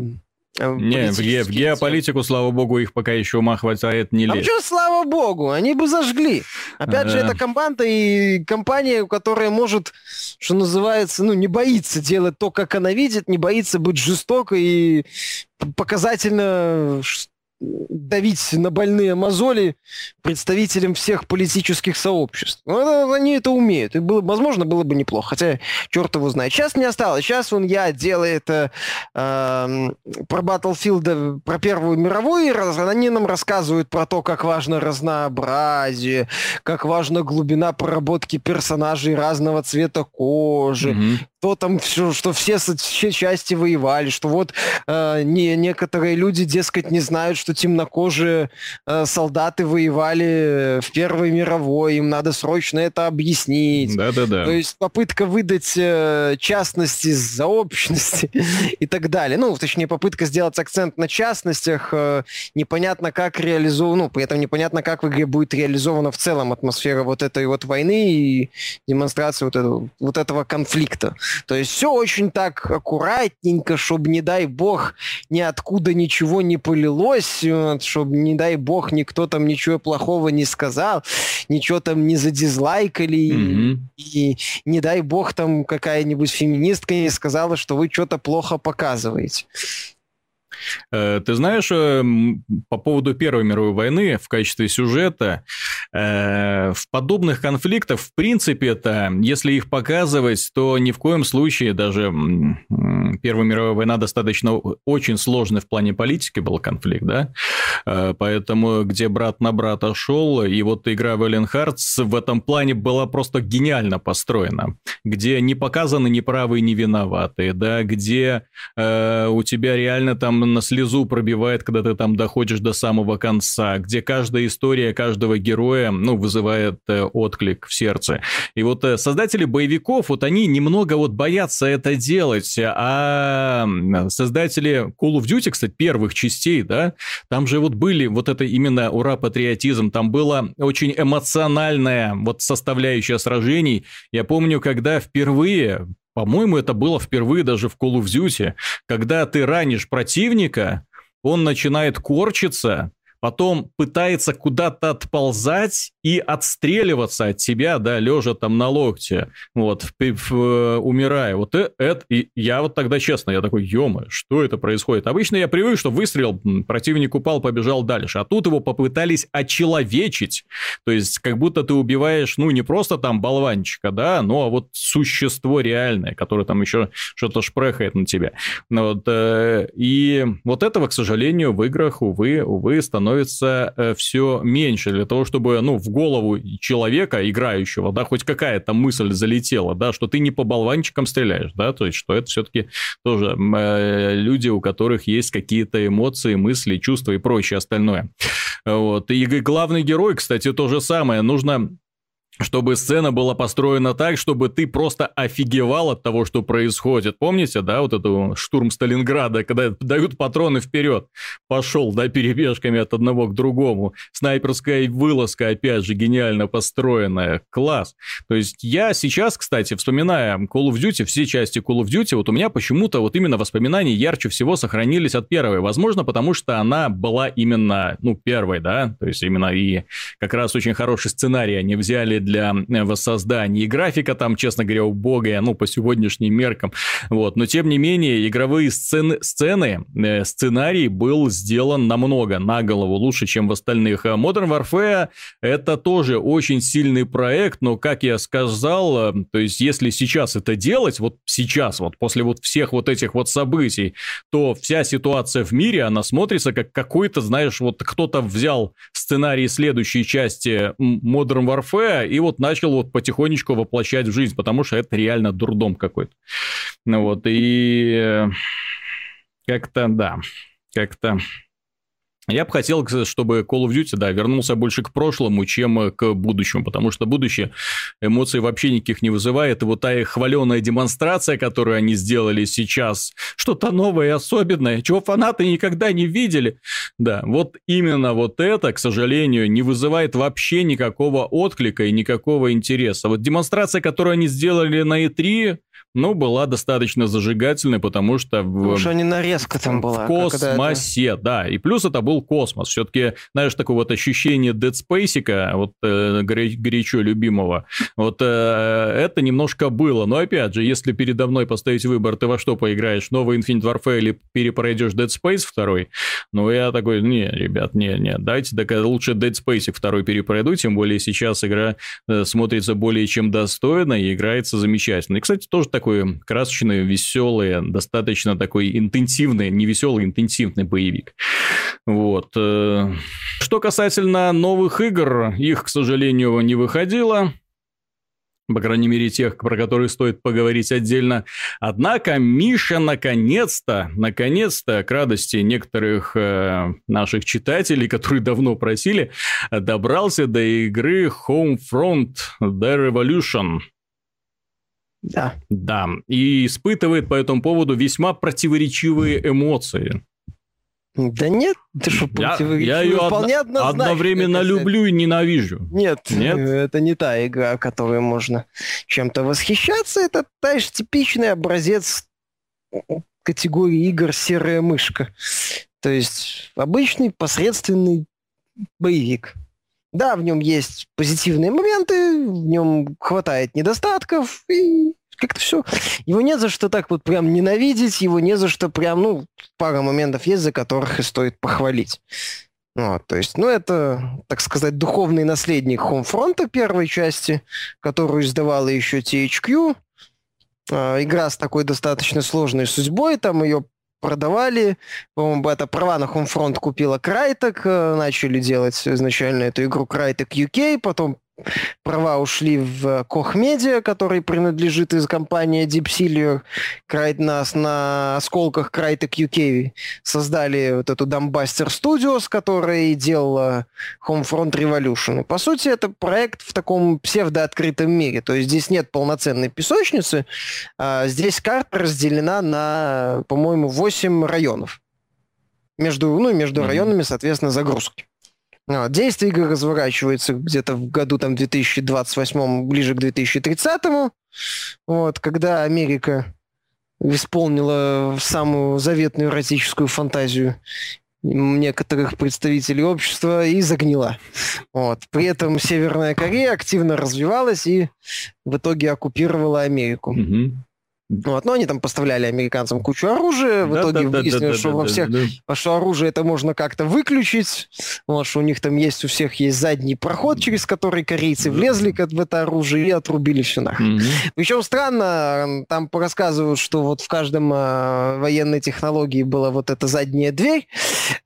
не, в, ге- в геополитику, слава богу, их пока еще ума хватает не лезть. А что, слава богу, они бы зажгли. Опять же, это команда и компания, которая может, что называется, ну, не боится делать то, как она видит, не боится быть жестокой и показательно давить на больные мозоли представителям всех политических сообществ. Ну, они это умеют. И было, возможно, было бы неплохо. Хотя, черт его знает. Сейчас не осталось. Сейчас он я делает э, э, про Battlefield, про Первую мировую, и они нам рассказывают про то, как важно разнообразие, как важна глубина проработки персонажей разного цвета кожи, mm-hmm что там все, что все, все части воевали, что вот э, не, некоторые люди, дескать, не знают, что темнокожие э, солдаты воевали в Первой мировой, им надо срочно это объяснить. Да-да-да. То есть попытка выдать э, частности за общности и так далее. Ну, точнее, попытка сделать акцент на частностях, э, непонятно как реализовано, ну, при этом непонятно, как в игре будет реализована в целом атмосфера вот этой вот войны и демонстрация вот этого, вот этого конфликта. То есть все очень так аккуратненько, чтобы, не дай бог, ниоткуда ничего не полилось, чтобы, не дай бог, никто там ничего плохого не сказал, ничего там не задизлайкали, mm-hmm. и, и не дай бог там какая-нибудь феминистка не сказала, что вы что-то плохо показываете. Э, ты знаешь, э, по поводу Первой мировой войны в качестве сюжета, э, в подобных конфликтах, в принципе, это, если их показывать, то ни в коем случае даже Первая мировая война достаточно очень сложный в плане политики был конфликт, да, поэтому где брат на брата шел, и вот игра Valiant Hearts в этом плане была просто гениально построена, где не показаны ни правые, ни виноватые, да, где э, у тебя реально там на слезу пробивает, когда ты там доходишь до самого конца, где каждая история каждого героя, ну, вызывает э, отклик в сердце. И вот э, создатели боевиков, вот они немного вот боятся это делать, а А создатели Call of Duty, кстати, первых частей, да, там же вот были вот это именно ура-патриотизм, там была очень эмоциональная вот составляющая сражений. Я помню, когда впервые по-моему, это было впервые даже в Call of Duty, когда ты ранишь противника, он начинает корчиться, потом пытается куда-то отползать и отстреливаться от тебя, да, лежа там на локте, вот, в, в, э, умирая. Вот э, это, и я вот тогда, честно, я такой, ё что это происходит? Обычно я привык, что выстрел, противник упал, побежал дальше, а тут его попытались очеловечить, то есть как будто ты убиваешь, ну, не просто там болванчика, да, но а вот существо реальное, которое там еще что-то шпрехает на тебя. Ну, вот, э, и вот этого, к сожалению, в играх, увы, увы, становится э, все меньше для того, чтобы, ну, в голову человека, играющего, да, хоть какая-то мысль залетела, да, что ты не по болванчикам стреляешь, да, то есть, что это все-таки тоже э, люди, у которых есть какие-то эмоции, мысли, чувства и прочее остальное. Вот. И главный герой, кстати, то же самое. Нужно чтобы сцена была построена так, чтобы ты просто офигевал от того, что происходит. Помните, да, вот эту штурм Сталинграда, когда дают патроны вперед, пошел, да, перебежками от одного к другому. Снайперская вылазка, опять же, гениально построенная. Класс. То есть я сейчас, кстати, вспоминая Call of Duty, все части Call of Duty, вот у меня почему-то вот именно воспоминания ярче всего сохранились от первой. Возможно, потому что она была именно, ну, первой, да, то есть именно и как раз очень хороший сценарий они взяли для э, воссоздания. И графика там, честно говоря, убогая, ну, по сегодняшним меркам. Вот. Но, тем не менее, игровые сцены, сцены э, сценарий был сделан намного, на голову лучше, чем в остальных. А Modern Warfare это тоже очень сильный проект, но, как я сказал, э, то есть, если сейчас это делать, вот сейчас, вот после вот всех вот этих вот событий, то вся ситуация в мире, она смотрится как какой-то, знаешь, вот кто-то взял сценарий следующей части Modern Warfare и вот начал вот потихонечку воплощать в жизнь, потому что это реально дурдом какой-то. Ну вот, и э, как-то, да, как-то я бы хотел, чтобы Call of Duty, да, вернулся больше к прошлому, чем к будущему, потому что будущее эмоций вообще никаких не вызывает. И вот та их хваленая демонстрация, которую они сделали сейчас, что-то новое и особенное, чего фанаты никогда не видели. Да, вот именно вот это, к сожалению, не вызывает вообще никакого отклика и никакого интереса. Вот демонстрация, которую они сделали на E3, ну, была достаточно зажигательной, потому что... Потому в, что не нарезка там была. В космосе, это... да. И плюс это был космос. Все-таки, знаешь, такое вот ощущение Dead Space, вот э, горячо любимого, вот э, это немножко было. Но опять же, если передо мной поставить выбор, ты во что поиграешь, новый Infinite Warfare или перепройдешь Dead Space второй, ну, я такой, не, ребят, не, не, дайте, так лучше Dead Space второй перепройду, тем более сейчас игра э, смотрится более чем достойно и играется замечательно. И, кстати, тоже так такой красочный, веселый, достаточно такой интенсивный, не веселый, интенсивный боевик. Вот. Э, что касательно новых игр, их, к сожалению, не выходило по крайней мере, тех, про которые стоит поговорить отдельно. Однако Миша наконец-то, наконец-то, к радости некоторых э, наших читателей, которые давно просили, добрался до игры Homefront The Revolution. Да. Да, и испытывает по этому поводу весьма противоречивые эмоции. Да нет, ты что, я, я ее одно, одновременно люблю и ненавижу. Нет, нет, это не та игра, которой можно чем-то восхищаться. Это, знаешь, типичный образец категории игр «серая мышка». То есть обычный посредственный боевик. Да, в нем есть позитивные моменты, в нем хватает недостатков, и как-то все. Его не за что так вот прям ненавидеть, его не за что прям, ну, пара моментов есть, за которых и стоит похвалить. Вот, то есть, ну, это, так сказать, духовный наследник Homefront первой части, которую издавала еще THQ. А, игра с такой достаточно сложной судьбой, там ее продавали. По-моему, это права на Homefront купила Crytek, э, начали делать изначально эту игру Crytek UK, потом права ушли в Media, который принадлежит из компании Deep Silver, Крайт нас на осколках Crytek UK создали вот эту Dumbbuster Studios, которая делала Homefront Revolution. И, по сути, это проект в таком псевдооткрытом мире. То есть здесь нет полноценной песочницы, а здесь карта разделена на, по-моему, 8 районов. Между, ну, между mm-hmm. районами, соответственно, загрузки. Вот. Действие игры разворачивается где-то в году там 2028, ближе к 2030, вот, когда Америка исполнила самую заветную эротическую фантазию некоторых представителей общества и загнила. Вот. При этом Северная Корея активно развивалась и в итоге оккупировала Америку. Угу. Вот, но они там поставляли американцам кучу оружия. В да, итоге да, выяснилось, да, что во всех, что оружие это можно как-то выключить. Вот, что у них там есть, у всех есть задний проход, через который корейцы влезли в это оружие и отрубили все нахрен. Mm-hmm. Причем странно, там рассказывают, что вот в каждом э, военной технологии была вот эта задняя дверь.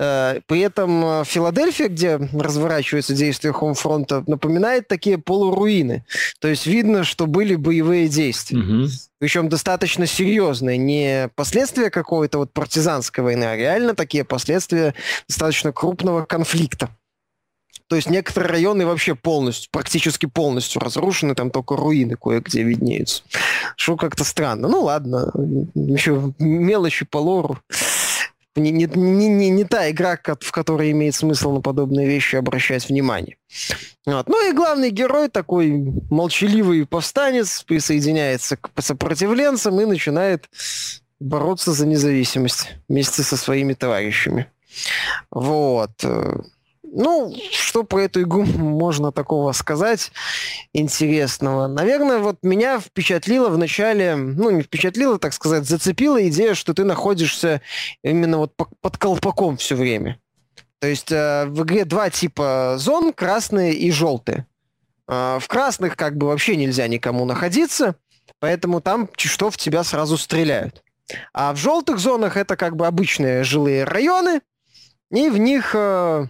Э, при этом Филадельфия, где разворачивается действие Хомфронта, напоминает такие полуруины. То есть видно, что были боевые действия. Mm-hmm. Причем достаточно серьезные, не последствия какой-то вот партизанской войны, а реально такие последствия достаточно крупного конфликта. То есть некоторые районы вообще полностью, практически полностью разрушены, там только руины кое-где виднеются. Что как-то странно. Ну ладно, еще мелочи по лору не, не, не, не, не та игра, в которой имеет смысл на подобные вещи обращать внимание. Вот. Ну и главный герой, такой молчаливый повстанец, присоединяется к сопротивленцам и начинает бороться за независимость вместе со своими товарищами. Вот. Ну, что про эту игру можно такого сказать интересного? Наверное, вот меня впечатлило в начале, ну, не впечатлило, так сказать, зацепила идея, что ты находишься именно вот под колпаком все время. То есть э, в игре два типа зон, красные и желтые. Э, в красных как бы вообще нельзя никому находиться, поэтому там что в тебя сразу стреляют. А в желтых зонах это как бы обычные жилые районы, и в них... Э,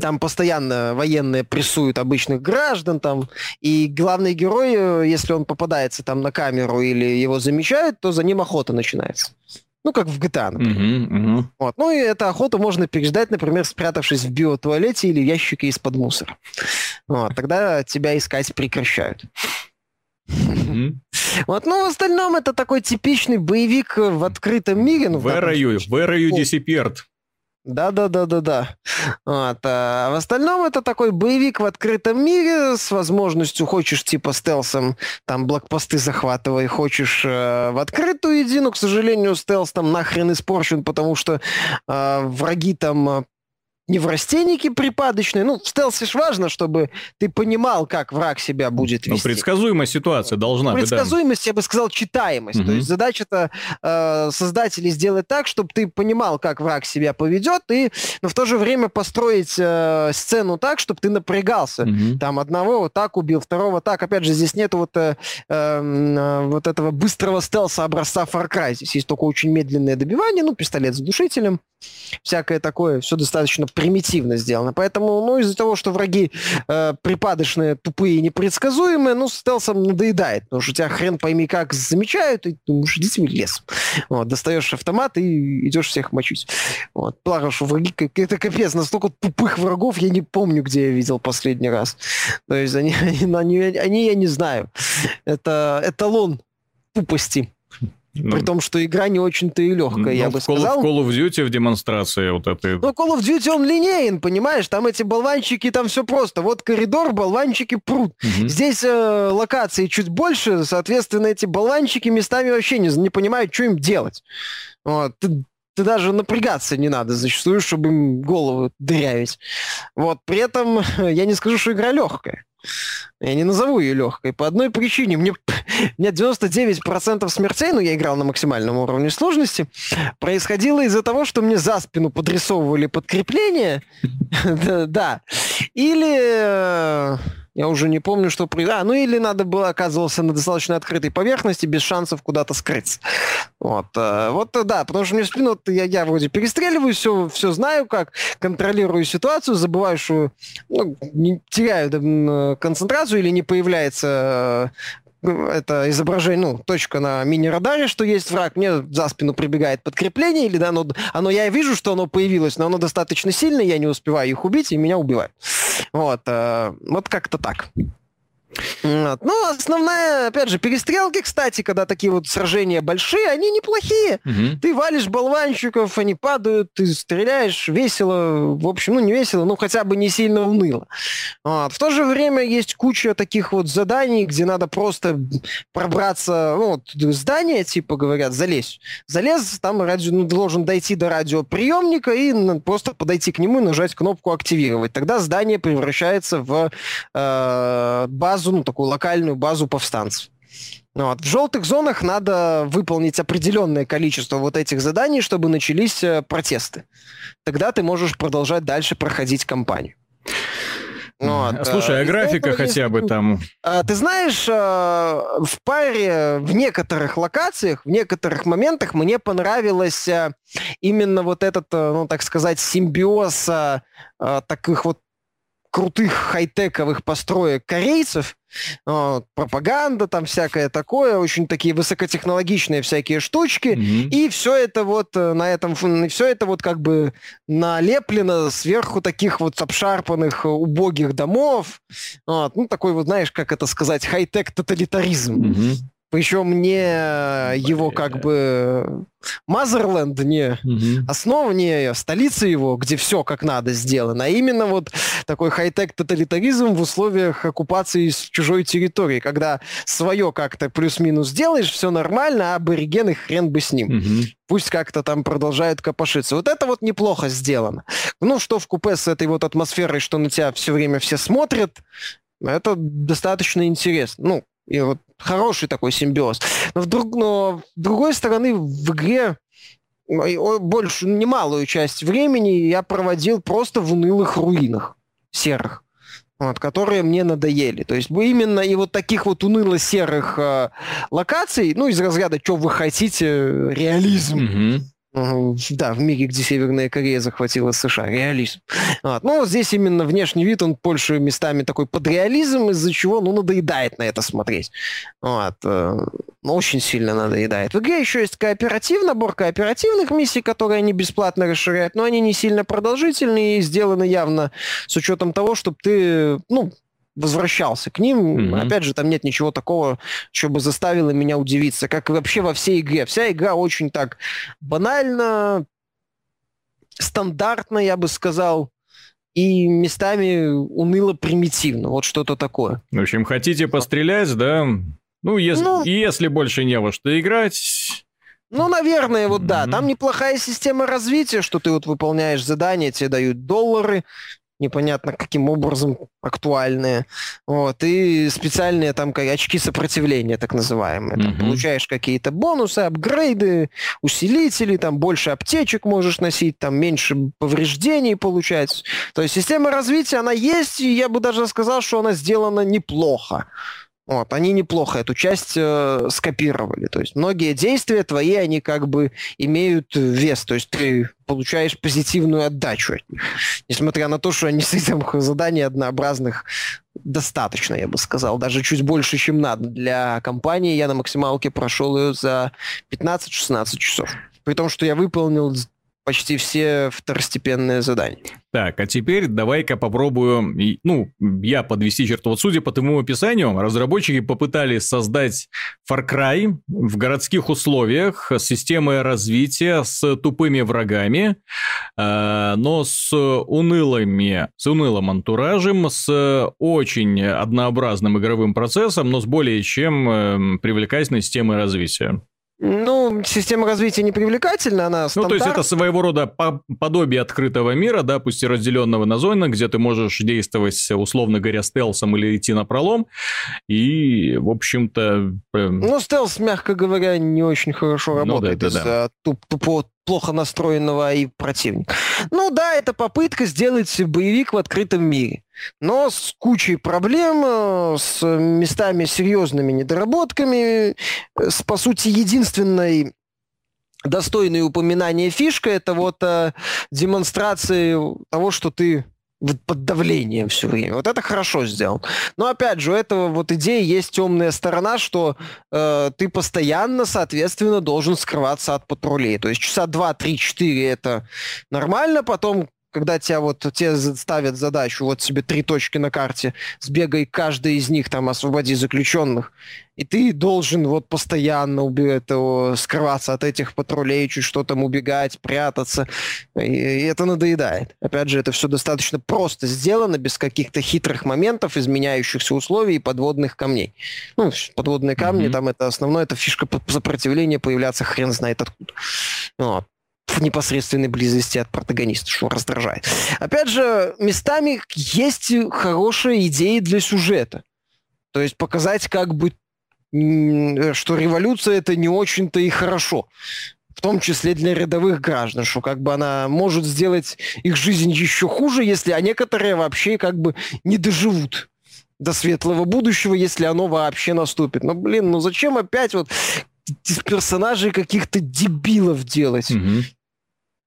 там постоянно военные прессуют обычных граждан, там, и главный герой, э, если он попадается там на камеру или его замечают, то за ним охота начинается. Ну, как в GTA, например. Uh-huh, uh-huh. Вот. Ну, и эту охоту можно переждать, например, спрятавшись в биотуалете или в ящике из-под мусора. Вот. Тогда тебя искать прекращают. Mm-hmm. Вот, ну, в остальном это такой типичный боевик в открытом мире. Ну, Where are you? Where are you disappeared? Да-да-да-да-да. Вот. А в остальном это такой боевик в открытом мире с возможностью, хочешь типа стелсом, там блокпосты захватывай, хочешь э, в открытую иди, но, к сожалению, стелс там нахрен испорчен, потому что э, враги там неврастенники припадочные. Ну, в стелсе ж важно, чтобы ты понимал, как враг себя будет ну, вести. Ну, предсказуемая ситуация должна быть. Предсказуемость, да. я бы сказал, читаемость. Угу. То есть задача-то э, создателей сделать так, чтобы ты понимал, как враг себя поведет, и, но в то же время построить э, сцену так, чтобы ты напрягался. Угу. Там одного вот так убил, второго так. Опять же, здесь нет вот, э, э, вот этого быстрого стелса образца Far Cry. Здесь есть только очень медленное добивание, ну, пистолет с душителем, всякое такое. Все достаточно примитивно сделано. Поэтому, ну, из-за того, что враги э, припадочные, тупые и непредсказуемые, ну, стелсом надоедает. Потому что тебя хрен пойми как замечают, и думаешь, идите в лес. Вот, достаешь автомат и идешь всех мочить. Вот. Благо, что враги, это капец, настолько тупых врагов я не помню, где я видел последний раз. То есть они, они, они, они я не знаю. Это эталон тупости. Ну, При том, что игра не очень-то и легкая, ну, я бы сказал. В Call of Duty в демонстрации вот этой... Ну, Call of Duty он линейен, понимаешь? Там эти болванчики, там все просто. Вот коридор, болванчики прут. Угу. Здесь э, локации чуть больше, соответственно, эти болванчики местами вообще не, не понимают, что им делать. Вот. Ты, ты даже напрягаться не надо зачастую, чтобы им голову дырявить. Вот. При этом я не скажу, что игра легкая. Я не назову ее легкой. По одной причине. Мне, мне 99% смертей, ну, я играл на максимальном уровне сложности, происходило из-за того, что мне за спину подрисовывали подкрепление. Да. Или Я уже не помню, что... А, ну или надо было оказывался на достаточно открытой поверхности, без шансов куда-то скрыться. Вот, э, вот э, да, потому что мне в спину вот, я, я вроде перестреливаю, все, все знаю как, контролирую ситуацию, забываю, что ну, не теряю э, концентрацию или не появляется это изображение, ну, точка на мини-радаре, что есть враг, мне за спину прибегает подкрепление, или да, оно, оно, я вижу, что оно появилось, но оно достаточно сильное, я не успеваю их убить, и меня убивают. Вот, э, вот как-то так. Вот. Ну, основная, опять же, перестрелки, кстати, когда такие вот сражения большие, они неплохие. Угу. Ты валишь болванщиков, они падают, ты стреляешь, весело. В общем, ну, не весело, но хотя бы не сильно уныло. Вот. В то же время есть куча таких вот заданий, где надо просто пробраться, ну, вот, здание, типа, говорят, залезь. Залез, там радио, ну, должен дойти до радиоприемника и просто подойти к нему и нажать кнопку «Активировать». Тогда здание превращается в э, базу базу, ну, такую локальную базу повстанцев. Ну вот. В желтых зонах надо выполнить определенное количество вот этих заданий, чтобы начались э, протесты. Тогда ты можешь продолжать дальше проходить кампанию. Вот. А, слушай, а графика хотя бы там? А, ты знаешь, а, в паре, в некоторых локациях, в некоторых моментах мне понравилось именно вот этот, ну, так сказать, симбиоз таких вот крутых хай-тековых построек корейцев, вот, пропаганда там всякое такое, очень такие высокотехнологичные всякие штучки, mm-hmm. и все это вот э, на этом, все это вот как бы налеплено сверху таких вот обшарпанных э, убогих домов, вот, ну такой вот, знаешь, как это сказать, хай-тек тоталитаризм. Mm-hmm. Причем не его как бы Мазерленд, не угу. основа, не столица его, где все как надо сделано, а именно вот такой хай-тек тоталитаризм в условиях оккупации с чужой территории, когда свое как-то плюс-минус делаешь, все нормально, а аборигены хрен бы с ним. Угу. Пусть как-то там продолжают копошиться. Вот это вот неплохо сделано. Ну, что в купе с этой вот атмосферой, что на тебя все время все смотрят, это достаточно интересно. Ну, и вот хороший такой симбиоз. Но, вдруг, но с другой стороны, в игре больше, немалую часть времени я проводил просто в унылых руинах серых, вот, которые мне надоели. То есть именно и вот таких вот уныло-серых э, локаций, ну, из разряда, что вы хотите, реализм. Mm-hmm да, в мире, где Северная Корея захватила США. Реализм. Вот. Ну, здесь именно внешний вид, он больше местами такой под реализм, из-за чего, ну, надоедает на это смотреть. Вот. Э, ну, очень сильно надоедает. В игре еще есть кооператив, набор кооперативных миссий, которые они бесплатно расширяют, но они не сильно продолжительные и сделаны явно с учетом того, чтобы ты, ну, возвращался к ним. Mm-hmm. Опять же, там нет ничего такого, что бы заставило меня удивиться, как и вообще во всей игре. Вся игра очень так банально, стандартно, я бы сказал, и местами уныло примитивно. Вот что-то такое. В общем, хотите пострелять, да? Ну, если, ну, если больше не во что играть... Ну, наверное, вот mm-hmm. да. Там неплохая система развития, что ты вот выполняешь задания, тебе дают доллары, непонятно каким образом актуальные. Вот, и специальные там как, очки сопротивления, так называемые. Там, mm-hmm. Получаешь какие-то бонусы, апгрейды, усилители, там больше аптечек можешь носить, там меньше повреждений получать. То есть система развития, она есть, и я бы даже сказал, что она сделана неплохо. Вот, они неплохо эту часть э, скопировали. То есть многие действия твои, они как бы имеют вес. То есть ты получаешь позитивную отдачу от них. Несмотря на то, что они с этим заданий однообразных достаточно, я бы сказал. Даже чуть больше, чем надо. Для компании я на максималке прошел ее за 15-16 часов. При том, что я выполнил почти все второстепенные задания. Так, а теперь давай-ка попробую, ну, я подвести черту. Вот судя по твоему описанию, разработчики попытались создать Far Cry в городских условиях с системой развития, с тупыми врагами, э, но с унылыми, с унылым антуражем, с очень однообразным игровым процессом, но с более чем э, привлекательной системой развития. Ну, система развития не привлекательна, она стандарт. Ну, то есть это своего рода подобие открытого мира, да, пусть и разделенного на зоны, где ты можешь действовать, условно говоря, стелсом или идти на пролом. И, в общем-то... Эм, ну, стелс, мягко говоря, не очень хорошо работает ну, да, да, из-за да. тупо плохо настроенного и противника. Ну да, это попытка сделать боевик в открытом мире. Но с кучей проблем, э, с местами серьезными недоработками, с, по сути, единственной достойной упоминания фишка это вот э, демонстрации того, что ты под давлением все время. Вот это хорошо сделано. Но опять же, у этого вот идеи есть темная сторона, что э, ты постоянно, соответственно, должен скрываться от патрулей. То есть часа 2, 3, 4 это нормально, потом когда тебя вот тебе ставят задачу, вот себе три точки на карте, сбегай каждой из них, там, освободи заключенных, и ты должен вот постоянно этого, скрываться от этих патрулей, чуть что там убегать, прятаться, и, и это надоедает. Опять же, это все достаточно просто сделано, без каких-то хитрых моментов, изменяющихся условий и подводных камней. Ну, подводные камни, mm-hmm. там это основное, это фишка сопротивления появляться хрен знает откуда. Вот в непосредственной близости от протагониста, что раздражает. Опять же, местами есть хорошие идеи для сюжета. То есть показать как бы, что революция это не очень-то и хорошо. В том числе для рядовых граждан, что как бы она может сделать их жизнь еще хуже, если а некоторые вообще как бы не доживут до светлого будущего, если оно вообще наступит. Но, блин, ну зачем опять вот персонажей каких-то дебилов делать? Угу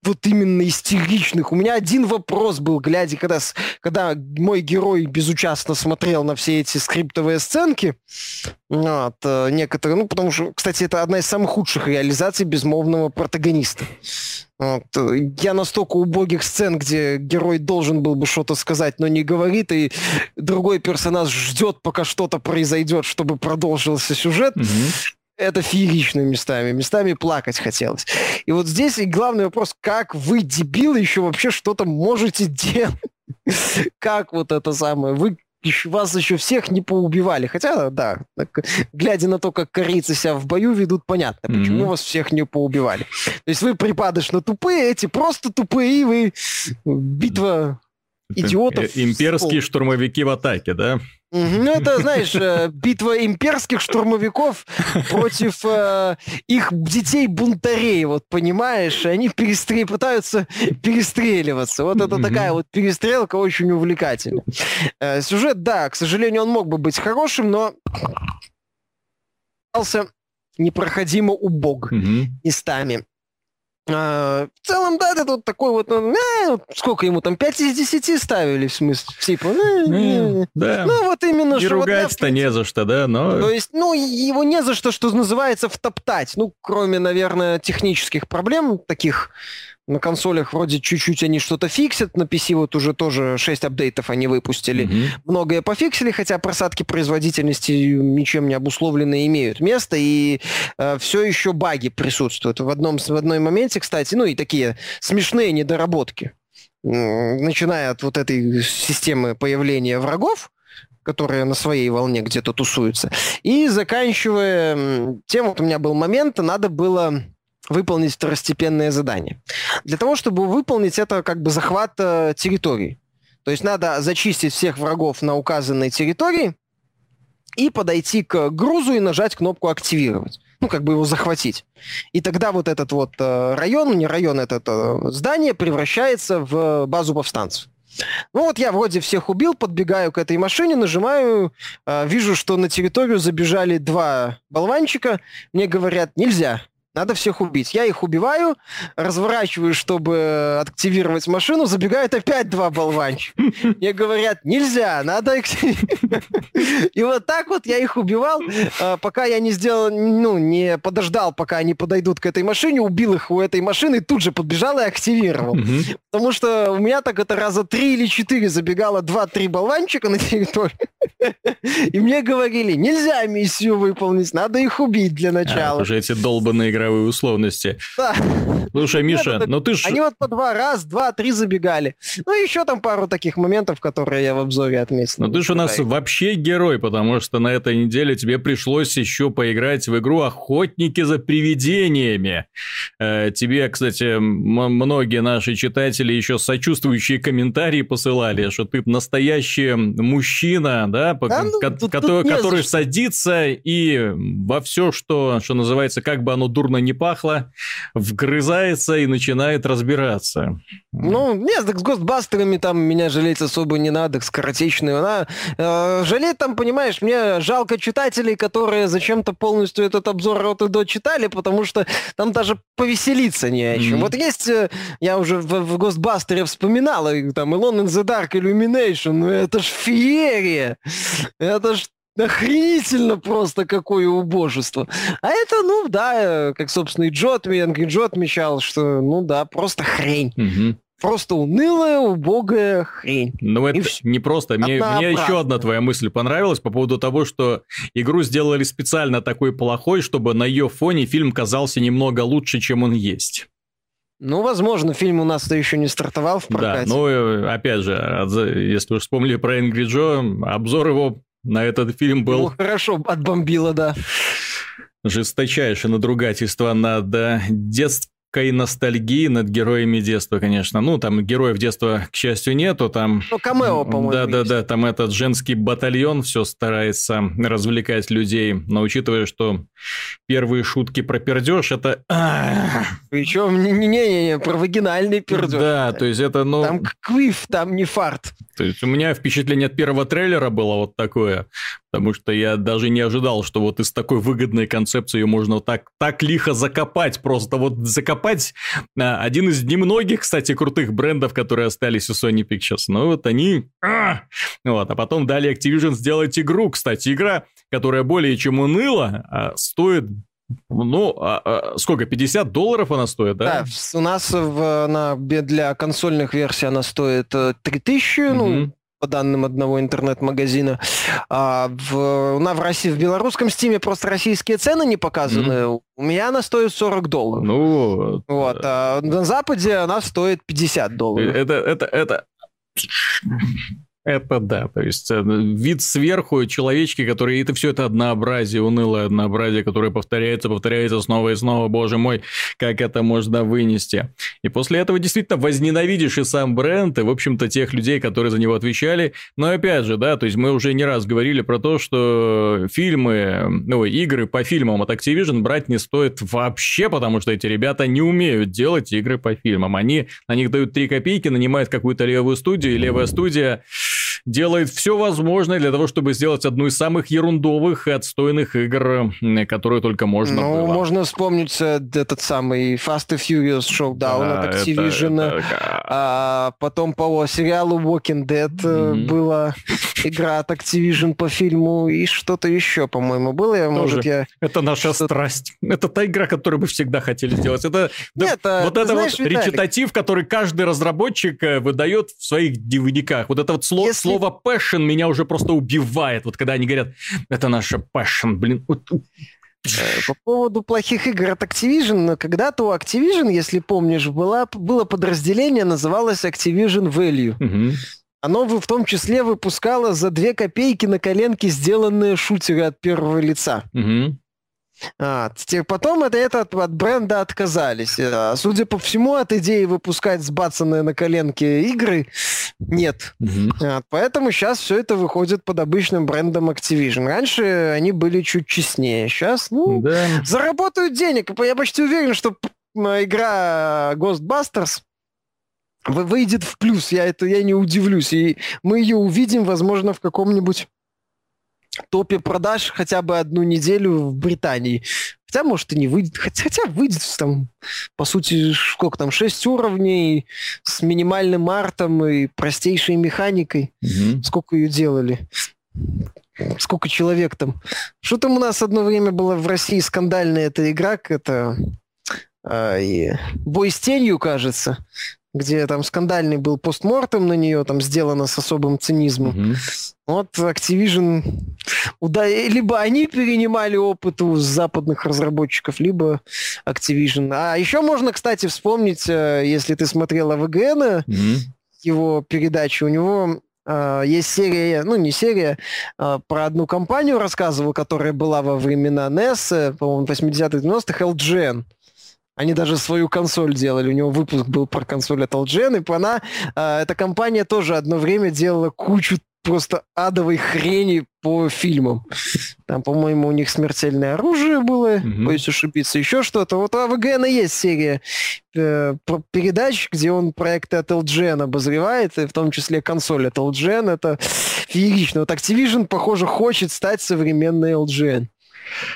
вот именно истеричных. У меня один вопрос был, глядя, когда, когда мой герой безучастно смотрел на все эти скриптовые сценки. Вот, э, некоторые, ну, потому что, кстати, это одна из самых худших реализаций безмолвного протагониста. Вот. Э, я настолько убогих сцен, где герой должен был бы что-то сказать, но не говорит, и другой персонаж ждет, пока что-то произойдет, чтобы продолжился сюжет. Угу это феерично местами. Местами плакать хотелось. И вот здесь и главный вопрос, как вы, дебилы, еще вообще что-то можете делать? Как вот это самое? Вы вас еще всех не поубивали. Хотя, да, глядя на то, как корейцы себя в бою ведут, понятно, mm-hmm. почему вас всех не поубивали. То есть вы припадочно тупые, эти просто тупые, и вы битва идиотов. Имперские штурмовики в атаке, да? Ну, это, знаешь, э, битва имперских штурмовиков против э, их детей-бунтарей, вот понимаешь? Они перестрел... пытаются перестреливаться. Вот это такая вот перестрелка очень увлекательная. Э, сюжет, да, к сожалению, он мог бы быть хорошим, но остался непроходимо убог местами. А, в целом, да, это вот такой вот, ну, э, сколько ему там, 5 из 10 ставили, в смысле, типа, э, э, да. ну вот именно, И что... ругать-то вот, не за что, да, но... То есть, ну, его не за что, что называется, втоптать, ну, кроме, наверное, технических проблем таких, на консолях вроде чуть-чуть они что-то фиксят, на PC вот уже тоже 6 апдейтов они выпустили. Mm-hmm. Многое пофиксили, хотя просадки производительности ничем не обусловленные имеют место, и э, все еще баги присутствуют. В, одном, в одной моменте, кстати, ну и такие смешные недоработки. Начиная от вот этой системы появления врагов, которые на своей волне где-то тусуются, и заканчивая тем, вот у меня был момент, надо было выполнить второстепенное задание. Для того, чтобы выполнить это как бы захват э, территории. То есть надо зачистить всех врагов на указанной территории и подойти к грузу и нажать кнопку «Активировать». Ну, как бы его захватить. И тогда вот этот вот э, район, не район, это э, здание превращается в базу повстанцев. Ну вот я вроде всех убил, подбегаю к этой машине, нажимаю, э, вижу, что на территорию забежали два болванчика. Мне говорят, нельзя, надо всех убить. Я их убиваю, разворачиваю, чтобы активировать машину, забегают опять два болванчика. Мне говорят, нельзя, надо И вот так вот я их убивал, а, пока я не сделал, ну, не подождал, пока они подойдут к этой машине, убил их у этой машины, тут же подбежал и активировал. Потому что у меня так это раза три или четыре забегало два-три болванчика на территорию. И мне говорили, нельзя миссию выполнить, надо их убить для начала. А, уже эти долбанные игровые условности. Да. Слушай, Миша, Нет, ну ты ж... Они вот по два, раз, два, три забегали. Ну, еще там пару таких моментов, которые я в обзоре отметил. Ну, ты же у нас вообще герой, потому что на этой неделе тебе пришлось еще поиграть в игру «Охотники за привидениями». Э, тебе, кстати, многие наши читатели еще сочувствующие комментарии посылали, что ты настоящий мужчина, да, да, да ну, ко- тут, который, тут который садится и во все, что, что называется, как бы оно дурно не пахло, вгрызается и начинает разбираться. Ну, нет, так с Гостбастерами там меня жалеть особо не надо, скоротечную. Она, э, жалеть там, понимаешь, мне жалко читателей, которые зачем-то полностью этот обзор от и до читали, потому что там даже повеселиться не о чем. Mm-hmm. Вот есть, э, я уже в, в Гостбастере вспоминал, там, Alone in the Dark Illumination, ну это ж феерия! Это ж Охренительно просто какое убожество. А это, ну да, как, собственно, и Джот, и Джо отмечал, что, ну да, просто хрень. Угу. Просто унылая, убогая хрень. Ну, это не просто. Мне, мне еще одна твоя мысль понравилась по поводу того, что игру сделали специально такой плохой, чтобы на ее фоне фильм казался немного лучше, чем он есть. Ну, возможно, фильм у нас-то еще не стартовал в прокате. Да, ну, опять же, если уж вспомнили про Ингри Джо, обзор его на этот фильм был... Ну, хорошо, отбомбило, да. Жесточайшее надругательство над детством некой ностальгии над героями детства, конечно. Ну, там героев детства, к счастью, нету. Там... Ну, камео, по-моему, Да-да-да, там этот женский батальон все старается развлекать людей. Но учитывая, что первые шутки про пердеж, это... Причем, не-не-не, про вагинальный пердеж. Да, то есть это, ну... Там квиф, там не фарт. То есть у меня впечатление от первого трейлера было вот такое. Потому что я даже не ожидал, что вот из такой выгодной концепции ее можно так, так лихо закопать. Просто вот закопать а, один из немногих, кстати, крутых брендов, которые остались у Sony Pictures. Ну вот они... А! Вот, а потом дали Activision сделать игру. Кстати, игра, которая более чем уныла, а, стоит ну, а, а, сколько, 50 долларов она стоит, да? Да, у нас в, на, для консольных версий она стоит 3000, mm-hmm. ну, по данным одного интернет-магазина. А в, на, в России, в белорусском стиме просто российские цены не показаны. Mm-hmm. У меня она стоит 40 долларов. Ну, вот. А на Западе она стоит 50 долларов. Это, это, это... Это да, то есть э, вид сверху, человечки, которые... Это все это однообразие, унылое однообразие, которое повторяется, повторяется снова и снова. Боже мой, как это можно вынести? И после этого действительно возненавидишь и сам бренд, и, в общем-то, тех людей, которые за него отвечали. Но опять же, да, то есть мы уже не раз говорили про то, что фильмы, ну, игры по фильмам от Activision брать не стоит вообще, потому что эти ребята не умеют делать игры по фильмам. Они на них дают 3 копейки, нанимают какую-то левую студию, и левая студия делает все возможное для того, чтобы сделать одну из самых ерундовых и отстойных игр, которые только можно Ну, было. можно вспомнить э, этот самый Fast and Furious Showdown да, от Activision. Это, это... А потом по сериалу Walking Dead mm-hmm. была игра от Activision по фильму и что-то еще, по-моему, было. Я, может, я... Это наша страсть. Это та игра, которую мы всегда хотели сделать. Это Нет, да, вот это знаешь, вот Виталик... речитатив, который каждый разработчик э, выдает в своих дневниках. Вот это вот слово, Если... слово passion меня уже просто убивает. Вот когда они говорят, это наша passion, блин. По поводу плохих игр от Activision, когда-то у Activision, если помнишь, была, было подразделение, называлось Activision Value. Угу. Оно в том числе выпускало за две копейки на коленке сделанные шутеры от первого лица. Угу. А, потом это, это от, от бренда отказались. А, судя по всему, от идеи выпускать сбацанные на коленке игры нет. Угу. А, поэтому сейчас все это выходит под обычным брендом Activision. Раньше они были чуть честнее. Сейчас, ну, да. заработают денег. Я почти уверен, что игра Ghostbusters выйдет в плюс. Я, это, я не удивлюсь. И мы ее увидим, возможно, в каком-нибудь топе продаж хотя бы одну неделю в Британии. Хотя, может, и не выйдет. Хотя, хотя выйдет там, по сути, сколько там, 6 уровней с минимальным артом и простейшей механикой. Угу. Сколько ее делали? Сколько человек там? Что там у нас одно время было в России скандальная эта игра, это а, и бой с тенью, кажется где там скандальный был постмортем на нее, там сделано с особым цинизмом. Mm-hmm. Вот Activision, уда... либо они перенимали опыт у западных разработчиков, либо Activision. А еще можно, кстати, вспомнить, э, если ты смотрел АВГН, mm-hmm. его передачи, у него Uh, есть серия, ну не серия, uh, про одну компанию рассказывал, которая была во времена NES, э, по-моему, 80-х, 90-х, LGN. Они даже свою консоль делали. У него выпуск был про консоль от LGN, и она, э, эта компания тоже одно время делала кучу просто адовой хрени по фильмам. Там, по-моему, у них смертельное оружие было, mm-hmm. боюсь ошибиться, еще что-то. Вот у АВГН есть серия э, передач, где он проекты от LGN обозревает, и в том числе консоль от LGN. Это феерично. Вот Activision, похоже, хочет стать современной LGN.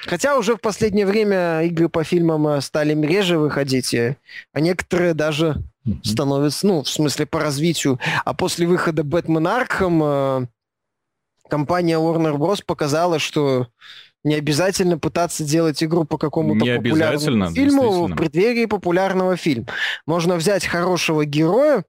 Хотя уже в последнее время игры по фильмам э, стали реже выходить, а некоторые даже становятся, ну, в смысле, по развитию. А после выхода Бэтмен Аркхам э, компания Warner Bros. показала, что не обязательно пытаться делать игру по какому-то популярному фильму в преддверии популярного фильма. Можно взять хорошего героя,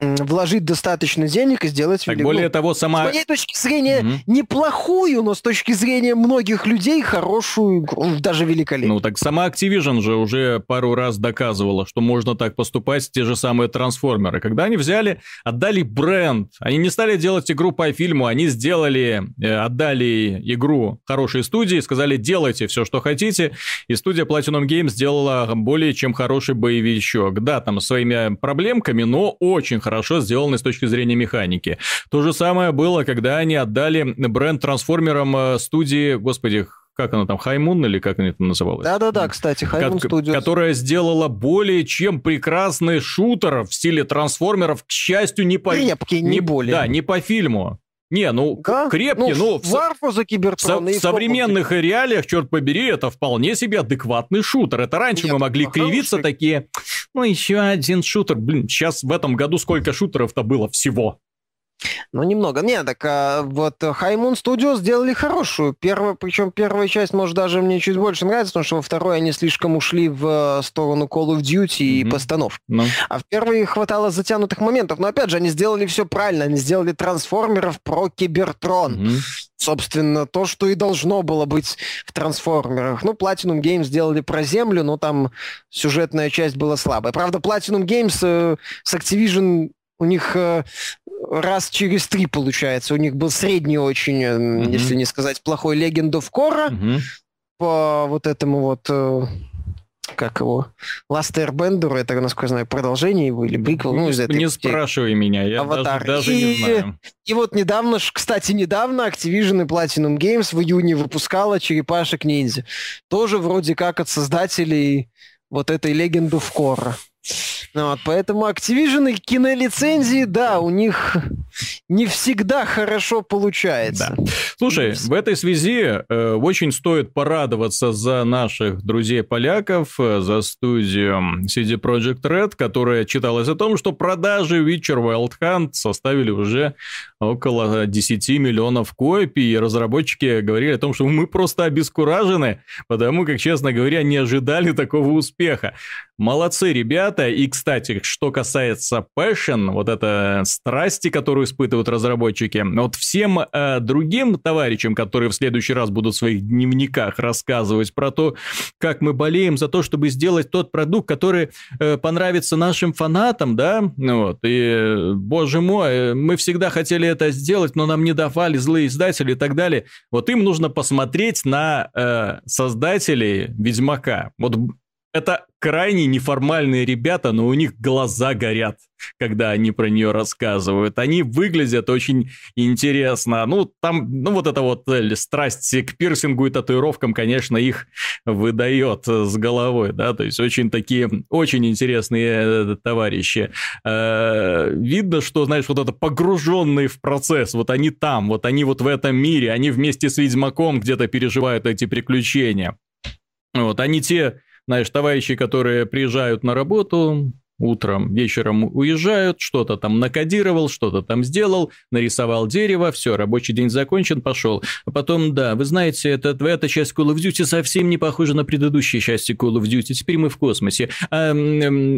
вложить достаточно денег и сделать так более того, сама... С моей точки зрения, mm неплохую, но с точки зрения многих людей хорошую, даже великолепную. Ну так сама Activision же уже пару раз доказывала, что можно так поступать с те же самые трансформеры. Когда они взяли, отдали бренд, они не стали делать игру по фильму, они сделали, э, отдали игру хорошей студии, сказали, делайте все, что хотите, и студия Platinum Games сделала более чем хороший боевичок. Да, там своими проблемками, но очень хорошо сделаны с точки зрения механики. То же самое было, когда они отдали бренд трансформерам э, студии, господи, как она там, Хаймун или как она там называлась? Да-да-да, кстати, Хаймун Studios. Которая сделала более чем прекрасный шутер в стиле трансформеров, к счастью, не по... Крепкий, не, не более. Да, не по фильму. Не, ну, да? крепкий, ну, в, Варфу за Кибертрон. В, в современных реалиях, черт побери, это вполне себе адекватный шутер. Это раньше Нет, мы могли кривиться хороший. такие, ну, еще один шутер. Блин, сейчас в этом году сколько шутеров-то было всего? Ну, немного. Нет, так а, вот High Moon Studio сделали хорошую. Первая, причем первая часть, может, даже мне чуть больше нравится, потому что во второй они слишком ушли в э, сторону Call of Duty mm-hmm. и постанов. No. Ну. А в первой хватало затянутых моментов. Но, опять же, они сделали все правильно. Они сделали трансформеров про Кибертрон. Mm-hmm. Собственно, то, что и должно было быть в трансформерах. Ну, Platinum Games сделали про Землю, но там сюжетная часть была слабая. Правда, Platinum Games э, с Activision у них э, раз через три, получается. У них был средний очень, mm-hmm. если не сказать плохой, Legend of Korra mm-hmm. по вот этому вот э, как его, Last Airbender, это, насколько я знаю, продолжение его или приквел, ну, из этой... Не спрашивай меня, я Аватар. даже, даже и, не знаю. И вот недавно, кстати, недавно Activision и Platinum Games в июне выпускала Черепашек Ниндзя. Тоже вроде как от создателей вот этой Legend of Korra. Ну вот, поэтому Activision и кинолицензии, да, у них не всегда хорошо получается. Да. Слушай, в этой связи э, очень стоит порадоваться за наших друзей-поляков, э, за студию CD Projekt Red, которая читалась о том, что продажи Witcher Wild Hunt составили уже около 10 миллионов копий, и разработчики говорили о том, что мы просто обескуражены, потому как, честно говоря, не ожидали такого успеха. Молодцы ребята, и, кстати, что касается passion, вот это страсти, которую испытывают разработчики, вот всем э, другим товарищам, которые в следующий раз будут в своих дневниках рассказывать про то, как мы болеем за то, чтобы сделать тот продукт, который э, понравится нашим фанатам, да, вот, и, боже мой, э, мы всегда хотели это сделать, но нам не давали злые издатели и так далее. Вот им нужно посмотреть на э, создателей Ведьмака. Вот это крайне неформальные ребята, но у них глаза горят, когда они про нее рассказывают. Они выглядят очень интересно. Ну, там, ну, вот эта вот э, страсть к пирсингу и татуировкам, конечно, их выдает с головой, да, то есть очень такие, очень интересные э, товарищи. Э, видно, что, знаешь, вот это погруженные в процесс, вот они там, вот они вот в этом мире, они вместе с Ведьмаком где-то переживают эти приключения. Вот, они те знаешь, товарищи, которые приезжают на работу, утром, вечером уезжают, что-то там накодировал, что-то там сделал, нарисовал дерево, все, рабочий день закончен, пошел. А потом, да, вы знаете, это, эта часть Call of Duty совсем не похожа на предыдущие части Call of Duty, теперь мы в космосе. А,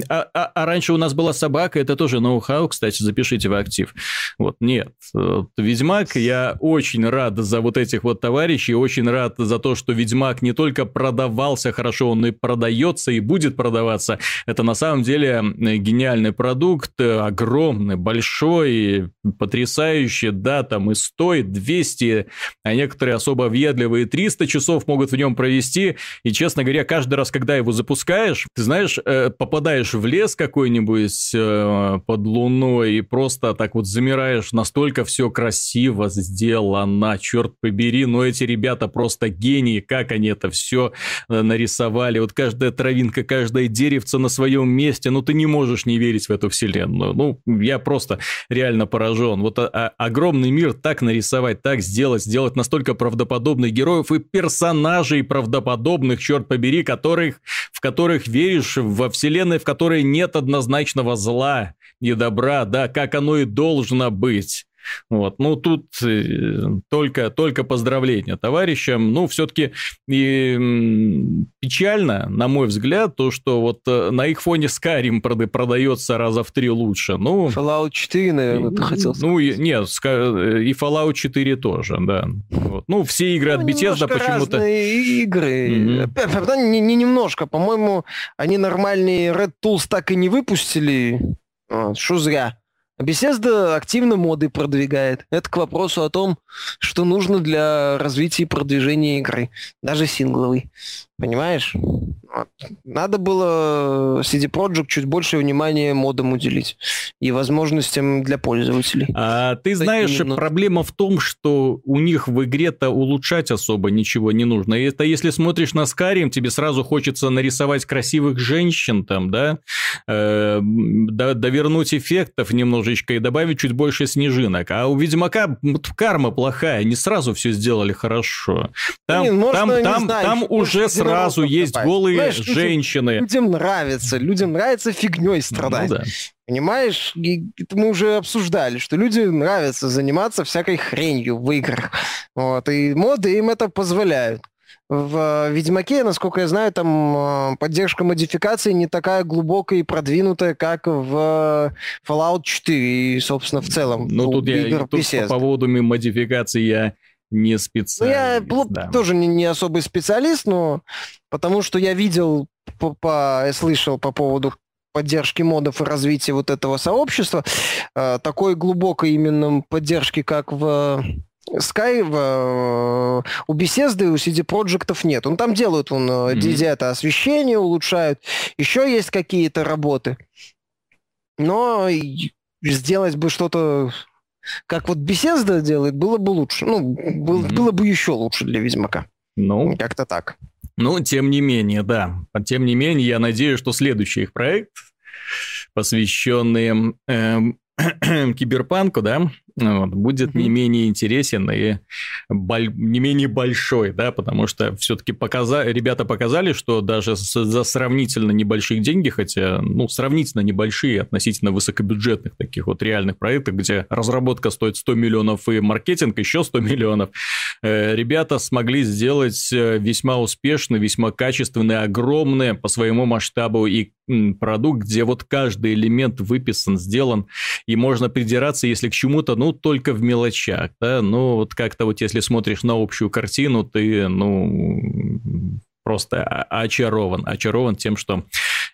а, а, а раньше у нас была собака, это тоже ноу-хау, кстати, запишите в актив. Вот, нет. Вот, Ведьмак, я очень рад за вот этих вот товарищей, очень рад за то, что Ведьмак не только продавался хорошо, он и продается, и будет продаваться. Это на самом деле гениальный продукт, огромный, большой, потрясающий, да, там и стоит 200, а некоторые особо въедливые 300 часов могут в нем провести, и, честно говоря, каждый раз, когда его запускаешь, ты знаешь, э, попадаешь в лес какой-нибудь э, под луной и просто так вот замираешь, настолько все красиво сделано, черт побери, но эти ребята просто гении, как они это все э, нарисовали, вот каждая травинка, каждое деревце на своем месте, ну ты не можешь не верить в эту вселенную, ну я просто реально поражен, вот а, а, огромный мир так нарисовать, так сделать, сделать настолько правдоподобных героев и персонажей правдоподобных, черт побери, которых, в которых веришь во вселенной, в которой нет однозначного зла и добра, да, как оно и должно быть. Вот. Ну, тут э, только, только поздравления товарищам. Ну, все-таки и, печально, на мой взгляд, то, что вот э, на их фоне Skyrim продается раза в три лучше. Ну, Fallout 4, наверное, ты хотел сказать. Ну, нет, э, и Fallout 4 тоже, да. Вот. Ну, все игры от ну, Bethesda почему-то... разные игры. Mm-hmm. Не, не немножко. По-моему, они нормальные Red Tools так и не выпустили. Что зря. Bethesda активно моды продвигает. Это к вопросу о том, что нужно для развития и продвижения игры, даже сингловой. Понимаешь? Вот. Надо было CD Projekt чуть больше внимания модам уделить и возможностям для пользователей. А ты знаешь, минут... проблема в том, что у них в игре-то улучшать особо ничего не нужно. Это если смотришь на Skyrim, тебе сразу хочется нарисовать красивых женщин там, да, э, довернуть эффектов немножечко и добавить чуть больше снежинок. А у Ведьмака карма плохая, не сразу все сделали хорошо. Там, Блин, можно, там, там, знаю, там уже сразу есть голые Знаешь, женщины. Людям, нравится, людям нравится фигней ну страдать. Ну, да. Понимаешь, это мы уже обсуждали, что людям нравится заниматься всякой хренью в играх. Вот, и моды им это позволяют. В Ведьмаке, насколько я знаю, там поддержка модификации не такая глубокая и продвинутая, как в Fallout 4 и, собственно, в целом. Ну, тут, я, тут по поводу модификации я не специалист. Ну, я да. тоже не, не особый специалист, но потому что я видел, по, по, слышал по поводу поддержки модов и развития вот этого сообщества, э, такой глубокой именно поддержки, как в Sky в, э, у и у CD Проектов нет. Он там делают, он mm-hmm. это освещение улучшают, еще есть какие-то работы. Но сделать бы что-то как вот Беседа делает, было бы лучше. Ну, было, mm-hmm. было бы еще лучше для Ведьмака. Ну, как-то так. Ну, тем не менее, да. Тем не менее, я надеюсь, что следующий их проект, посвященный э, киберпанку, да, вот, будет не менее интересен и боль, не менее большой, да, потому что все-таки показа... ребята показали, что даже за сравнительно небольшие деньги, хотя, ну, сравнительно небольшие относительно высокобюджетных таких вот реальных проектов, где разработка стоит 100 миллионов и маркетинг еще 100 миллионов, э, ребята смогли сделать э, весьма успешный, весьма качественный, огромный по своему масштабу и продукт, где вот каждый элемент выписан, сделан, и можно придираться, если к чему-то, ну, только в мелочах, да, ну, вот как-то вот если смотришь на общую картину, ты, ну, просто очарован, очарован тем, что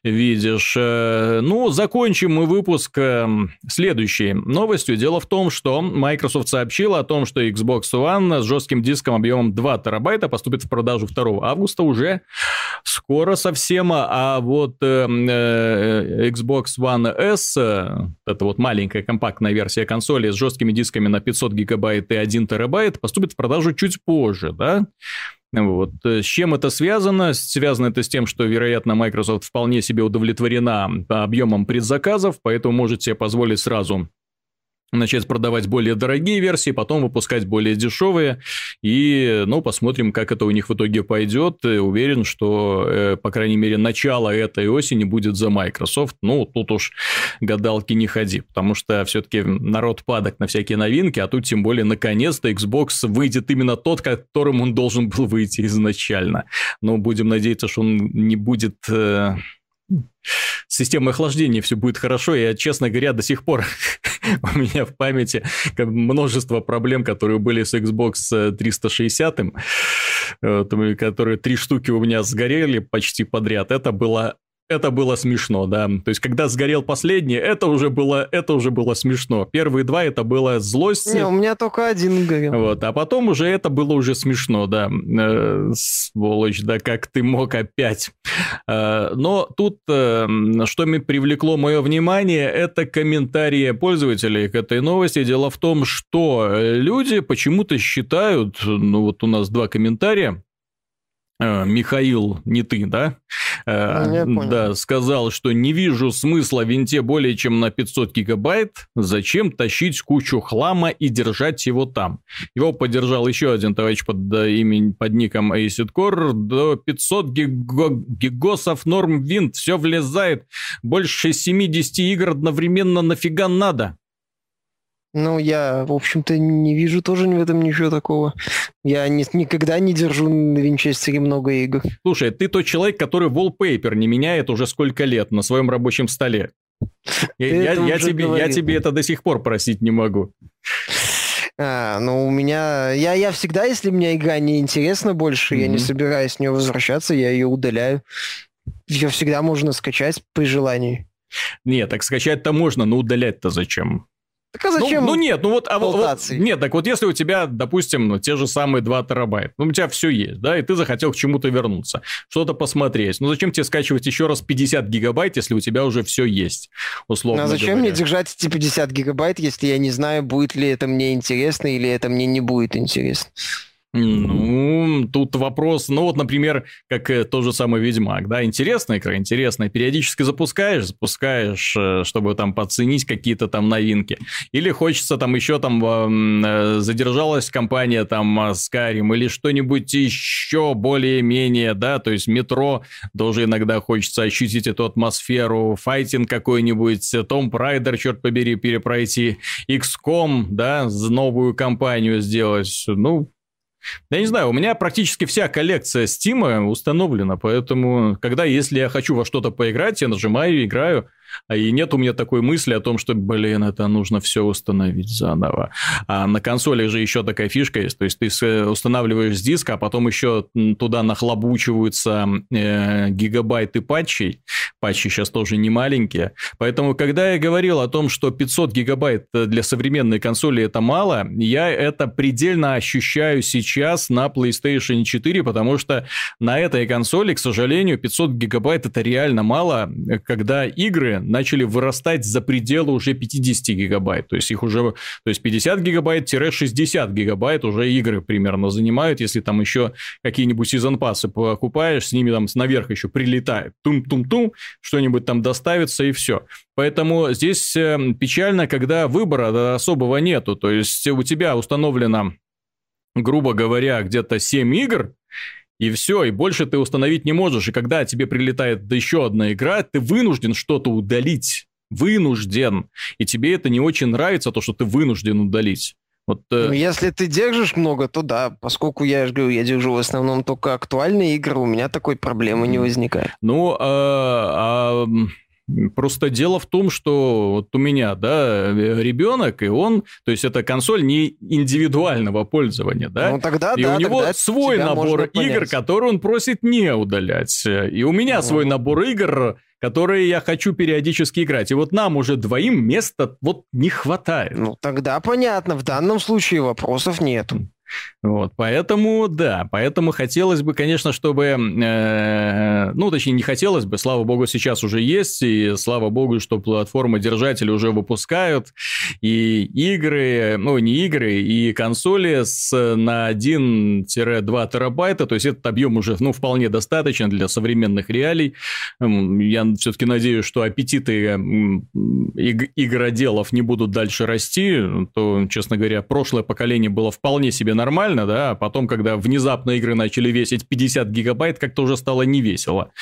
видишь. Э, ну, закончим мы выпуск эм, следующей новостью. Дело в том, что Microsoft сообщила о том, что Xbox One с жестким диском объемом 2 терабайта поступит в продажу 2 августа уже скоро совсем, а вот эм, э, Xbox One S, э, это вот маленькая компактная версия консоли с жесткими дисками на 500 гигабайт и 1 терабайт, поступит в продажу чуть позже, да? Вот. Э, с чем это связано? Связано это с тем, что, вероятно, Microsoft вполне себе удовлетворена объемом предзаказов, поэтому может себе позволить сразу начать продавать более дорогие версии, потом выпускать более дешевые, и, ну, посмотрим, как это у них в итоге пойдет. Уверен, что, э, по крайней мере, начало этой осени будет за Microsoft. Ну, тут уж гадалки не ходи, потому что все-таки народ падок на всякие новинки, а тут тем более, наконец-то, Xbox выйдет именно тот, которым он должен был выйти изначально. Но будем надеяться, что он не будет... Э с системой охлаждения все будет хорошо. Я, честно говоря, до сих пор у меня в памяти множество проблем, которые были с Xbox 360, э, которые три штуки у меня сгорели почти подряд. Это было это было смешно, да. То есть, когда сгорел последний, это уже было, это уже было смешно. Первые два это было злость. Не, у меня только один горел. Вот, а потом уже это было уже смешно, да. Э, сволочь, да как ты мог опять. Э, но тут, э, что привлекло мое внимание, это комментарии пользователей к этой новости. Дело в том, что люди почему-то считают, ну вот у нас два комментария, Э, Михаил, не ты, да? Э, ну, да, сказал, что не вижу смысла в винте более чем на 500 гигабайт. Зачем тащить кучу хлама и держать его там? Его поддержал еще один товарищ под именем, под ником Acid Core. До 500 гиго, гигосов норм винт, все влезает. Больше 70 игр одновременно нафига надо? Ну, я, в общем-то, не вижу тоже в этом ничего такого. Я не, никогда не держу на винчестере много игр. Слушай, ты тот человек, который wallpaper не меняет уже сколько лет на своем рабочем столе. Я, я, я, тебе, я тебе это до сих пор просить не могу. А, ну, у меня... Я, я всегда, если мне игра не интересна больше, mm-hmm. я не собираюсь с нее возвращаться, я ее удаляю. Ее всегда можно скачать при желании. Нет, так скачать-то можно, но удалять-то зачем? Так а зачем? Ну, ну нет, ну вот, а вот, нет, так вот если у тебя, допустим, ну, те же самые 2 терабайта, ну у тебя все есть, да, и ты захотел к чему-то вернуться, что-то посмотреть, ну зачем тебе скачивать еще раз 50 гигабайт, если у тебя уже все есть, условно Ну а зачем говоря? мне держать эти 50 гигабайт, если я не знаю, будет ли это мне интересно или это мне не будет интересно? Ну, тут вопрос, ну вот, например, как э, тот же самый Ведьмак, да, интересная игра, интересная, периодически запускаешь, запускаешь, э, чтобы там подценить какие-то там новинки, или хочется там еще там э, задержалась компания там Skyrim или что-нибудь еще более-менее, да, то есть метро тоже иногда хочется ощутить эту атмосферу, файтинг какой-нибудь, Том Прайдер, черт побери, перепройти, XCOM, да, новую компанию сделать, ну, я не знаю, у меня практически вся коллекция Steam установлена, поэтому, когда, если я хочу во что-то поиграть, я нажимаю, играю, а и нет у меня такой мысли о том, что, блин, это нужно все установить заново. А на консоли же еще такая фишка есть, то есть ты устанавливаешь с диска, а потом еще туда нахлобучиваются э, гигабайты патчей. Патчи сейчас тоже не маленькие. Поэтому, когда я говорил о том, что 500 гигабайт для современной консоли это мало, я это предельно ощущаю сейчас на PlayStation 4, потому что на этой консоли, к сожалению, 500 гигабайт это реально мало, когда игры начали вырастать за пределы уже 50 гигабайт. То есть их уже, то есть 50 гигабайт-60 гигабайт уже игры примерно занимают. Если там еще какие-нибудь сезон-пассы покупаешь, с ними там наверх еще прилетает. Тум-тум-тум, что-нибудь там доставится и все. Поэтому здесь э, печально, когда выбора особого нету. То есть у тебя установлено грубо говоря, где-то 7 игр, и все, и больше ты установить не можешь. И когда тебе прилетает еще одна игра, ты вынужден что-то удалить. Вынужден. И тебе это не очень нравится, то, что ты вынужден удалить. Вот, э... ну, если ты держишь много, то да, поскольку я же говорю, я держу в основном только актуальные игры, у меня такой проблемы не возникает. Ну, а, а Просто дело в том, что вот у меня, да, ребенок, и он, то есть это консоль не индивидуального пользования, да? Ну тогда и да. у него свой набор игр, который он просит не удалять. И у меня ну. свой набор игр, которые я хочу периодически играть. И вот нам уже двоим места вот не хватает. Ну тогда понятно, в данном случае вопросов нет. Вот, поэтому, да, поэтому хотелось бы, конечно, чтобы, э, ну, точнее, не хотелось бы, слава богу, сейчас уже есть, и слава богу, что платформы-держатели уже выпускают, и игры, ну, не игры, и консоли с, на 1-2 терабайта, то есть этот объем уже, ну, вполне достаточно для современных реалий. Я все-таки надеюсь, что аппетиты иг- игроделов не будут дальше расти, то, честно говоря, прошлое поколение было вполне себе нормально, да, а потом, когда внезапно игры начали весить 50 гигабайт, как-то уже стало не весело.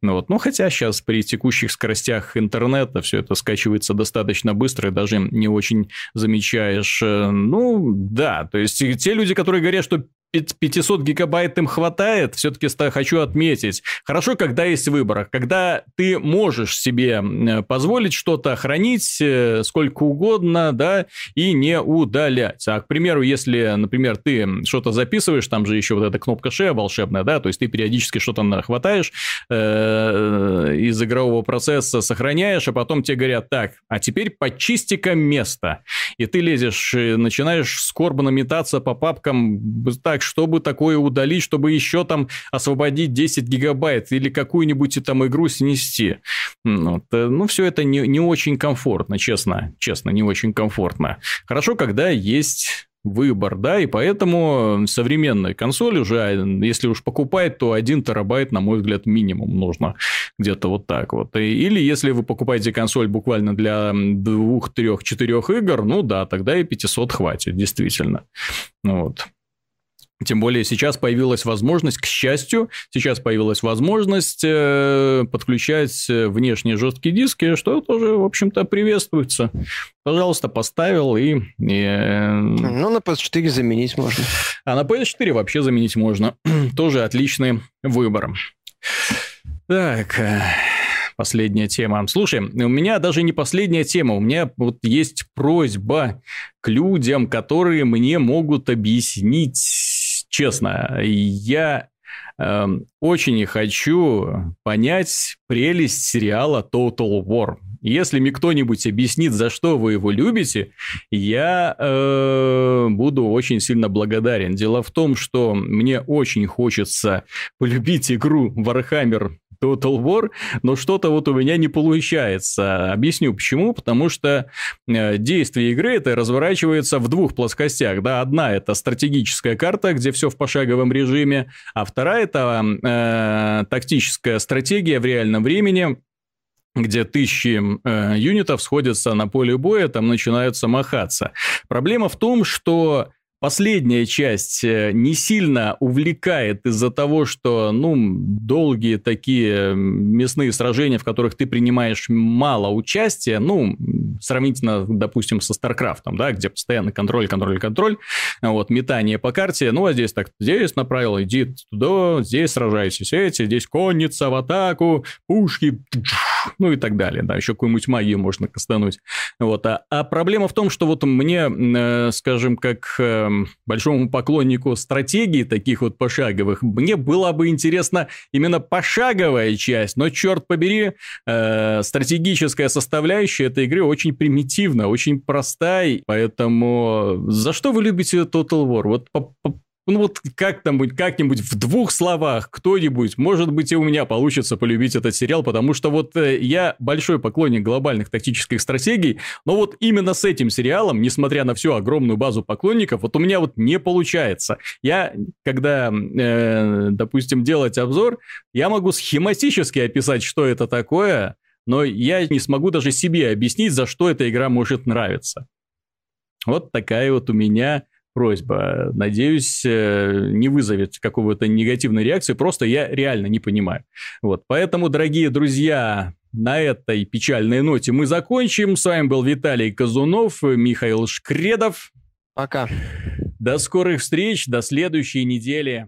Ну, вот. ну, хотя сейчас при текущих скоростях интернета все это скачивается достаточно быстро и даже не очень замечаешь. Э, ну, да, то есть те люди, которые говорят, что 500 гигабайт им хватает, все-таки хочу отметить. Хорошо, когда есть выбор, когда ты можешь себе позволить что-то хранить э, сколько угодно, да, и не удалять. А, к примеру, если, например, ты что-то записываешь, там же еще вот эта кнопка шея волшебная, да, то есть ты периодически что-то нахватаешь э, из игрового процесса, сохраняешь, а потом тебе говорят, так, а теперь почисти-ка место. И ты лезешь, начинаешь скорбно метаться по папкам так, чтобы такое удалить, чтобы еще там освободить 10 гигабайт или какую-нибудь там игру снести. Вот. Э, ну, все это не, не очень комфортно, честно. Честно, не очень комфортно. Хорошо, когда есть выбор, да, и поэтому современная консоль уже, если уж покупать, то 1 терабайт, на мой взгляд, минимум нужно где-то вот так вот. Или если вы покупаете консоль буквально для двух, трех, четырех игр, ну да, тогда и 500 хватит, действительно. Вот. Тем более сейчас появилась возможность, к счастью, сейчас появилась возможность э, подключать внешние жесткие диски, что тоже, в общем-то, приветствуется. Пожалуйста, поставил и... Э, ну, на PS4 заменить можно. А на PS4 вообще заменить можно. тоже отличный выбор. Так, э, последняя тема. Слушай, у меня даже не последняя тема, у меня вот есть просьба к людям, которые мне могут объяснить честно, я э, очень хочу понять прелесть сериала Total War. Если мне кто-нибудь объяснит, за что вы его любите, я э, буду очень сильно благодарен. Дело в том, что мне очень хочется полюбить игру Warhammer Total War, но что-то вот у меня не получается. Объясню почему. Потому что э, действие игры это разворачивается в двух плоскостях. Да, одна это стратегическая карта, где все в пошаговом режиме, а вторая это э, тактическая стратегия в реальном времени, где тысячи э, юнитов сходятся на поле боя, там начинают махаться. Проблема в том, что Последняя часть э, не сильно увлекает из-за того, что, ну, долгие такие мясные сражения, в которых ты принимаешь мало участия, ну, сравнительно, допустим, со StarCraft'ом, да, где постоянно контроль, контроль, контроль, вот, метание по карте, ну, а здесь так, здесь направил, иди туда, здесь сражайся эти, здесь конница в атаку, пушки, ну и так далее, да, еще какую-нибудь магию можно кастануть, вот, а, а проблема в том, что вот мне, э, скажем, как э, большому поклоннику стратегии таких вот пошаговых, мне было бы интересно именно пошаговая часть, но, черт побери, э, стратегическая составляющая этой игры очень примитивна, очень простая, поэтому за что вы любите Total War? Вот по, по, ну вот как там как-нибудь в двух словах кто-нибудь, может быть и у меня получится полюбить этот сериал, потому что вот э, я большой поклонник глобальных тактических стратегий, но вот именно с этим сериалом, несмотря на всю огромную базу поклонников, вот у меня вот не получается. Я, когда, э, допустим, делать обзор, я могу схематически описать, что это такое, но я не смогу даже себе объяснить, за что эта игра может нравиться. Вот такая вот у меня просьба. Надеюсь, э, не вызовет какого-то негативной реакции, просто я реально не понимаю. Вот, поэтому, дорогие друзья, на этой печальной ноте мы закончим. С вами был Виталий Казунов, Михаил Шкредов. Пока. До скорых встреч, до следующей недели.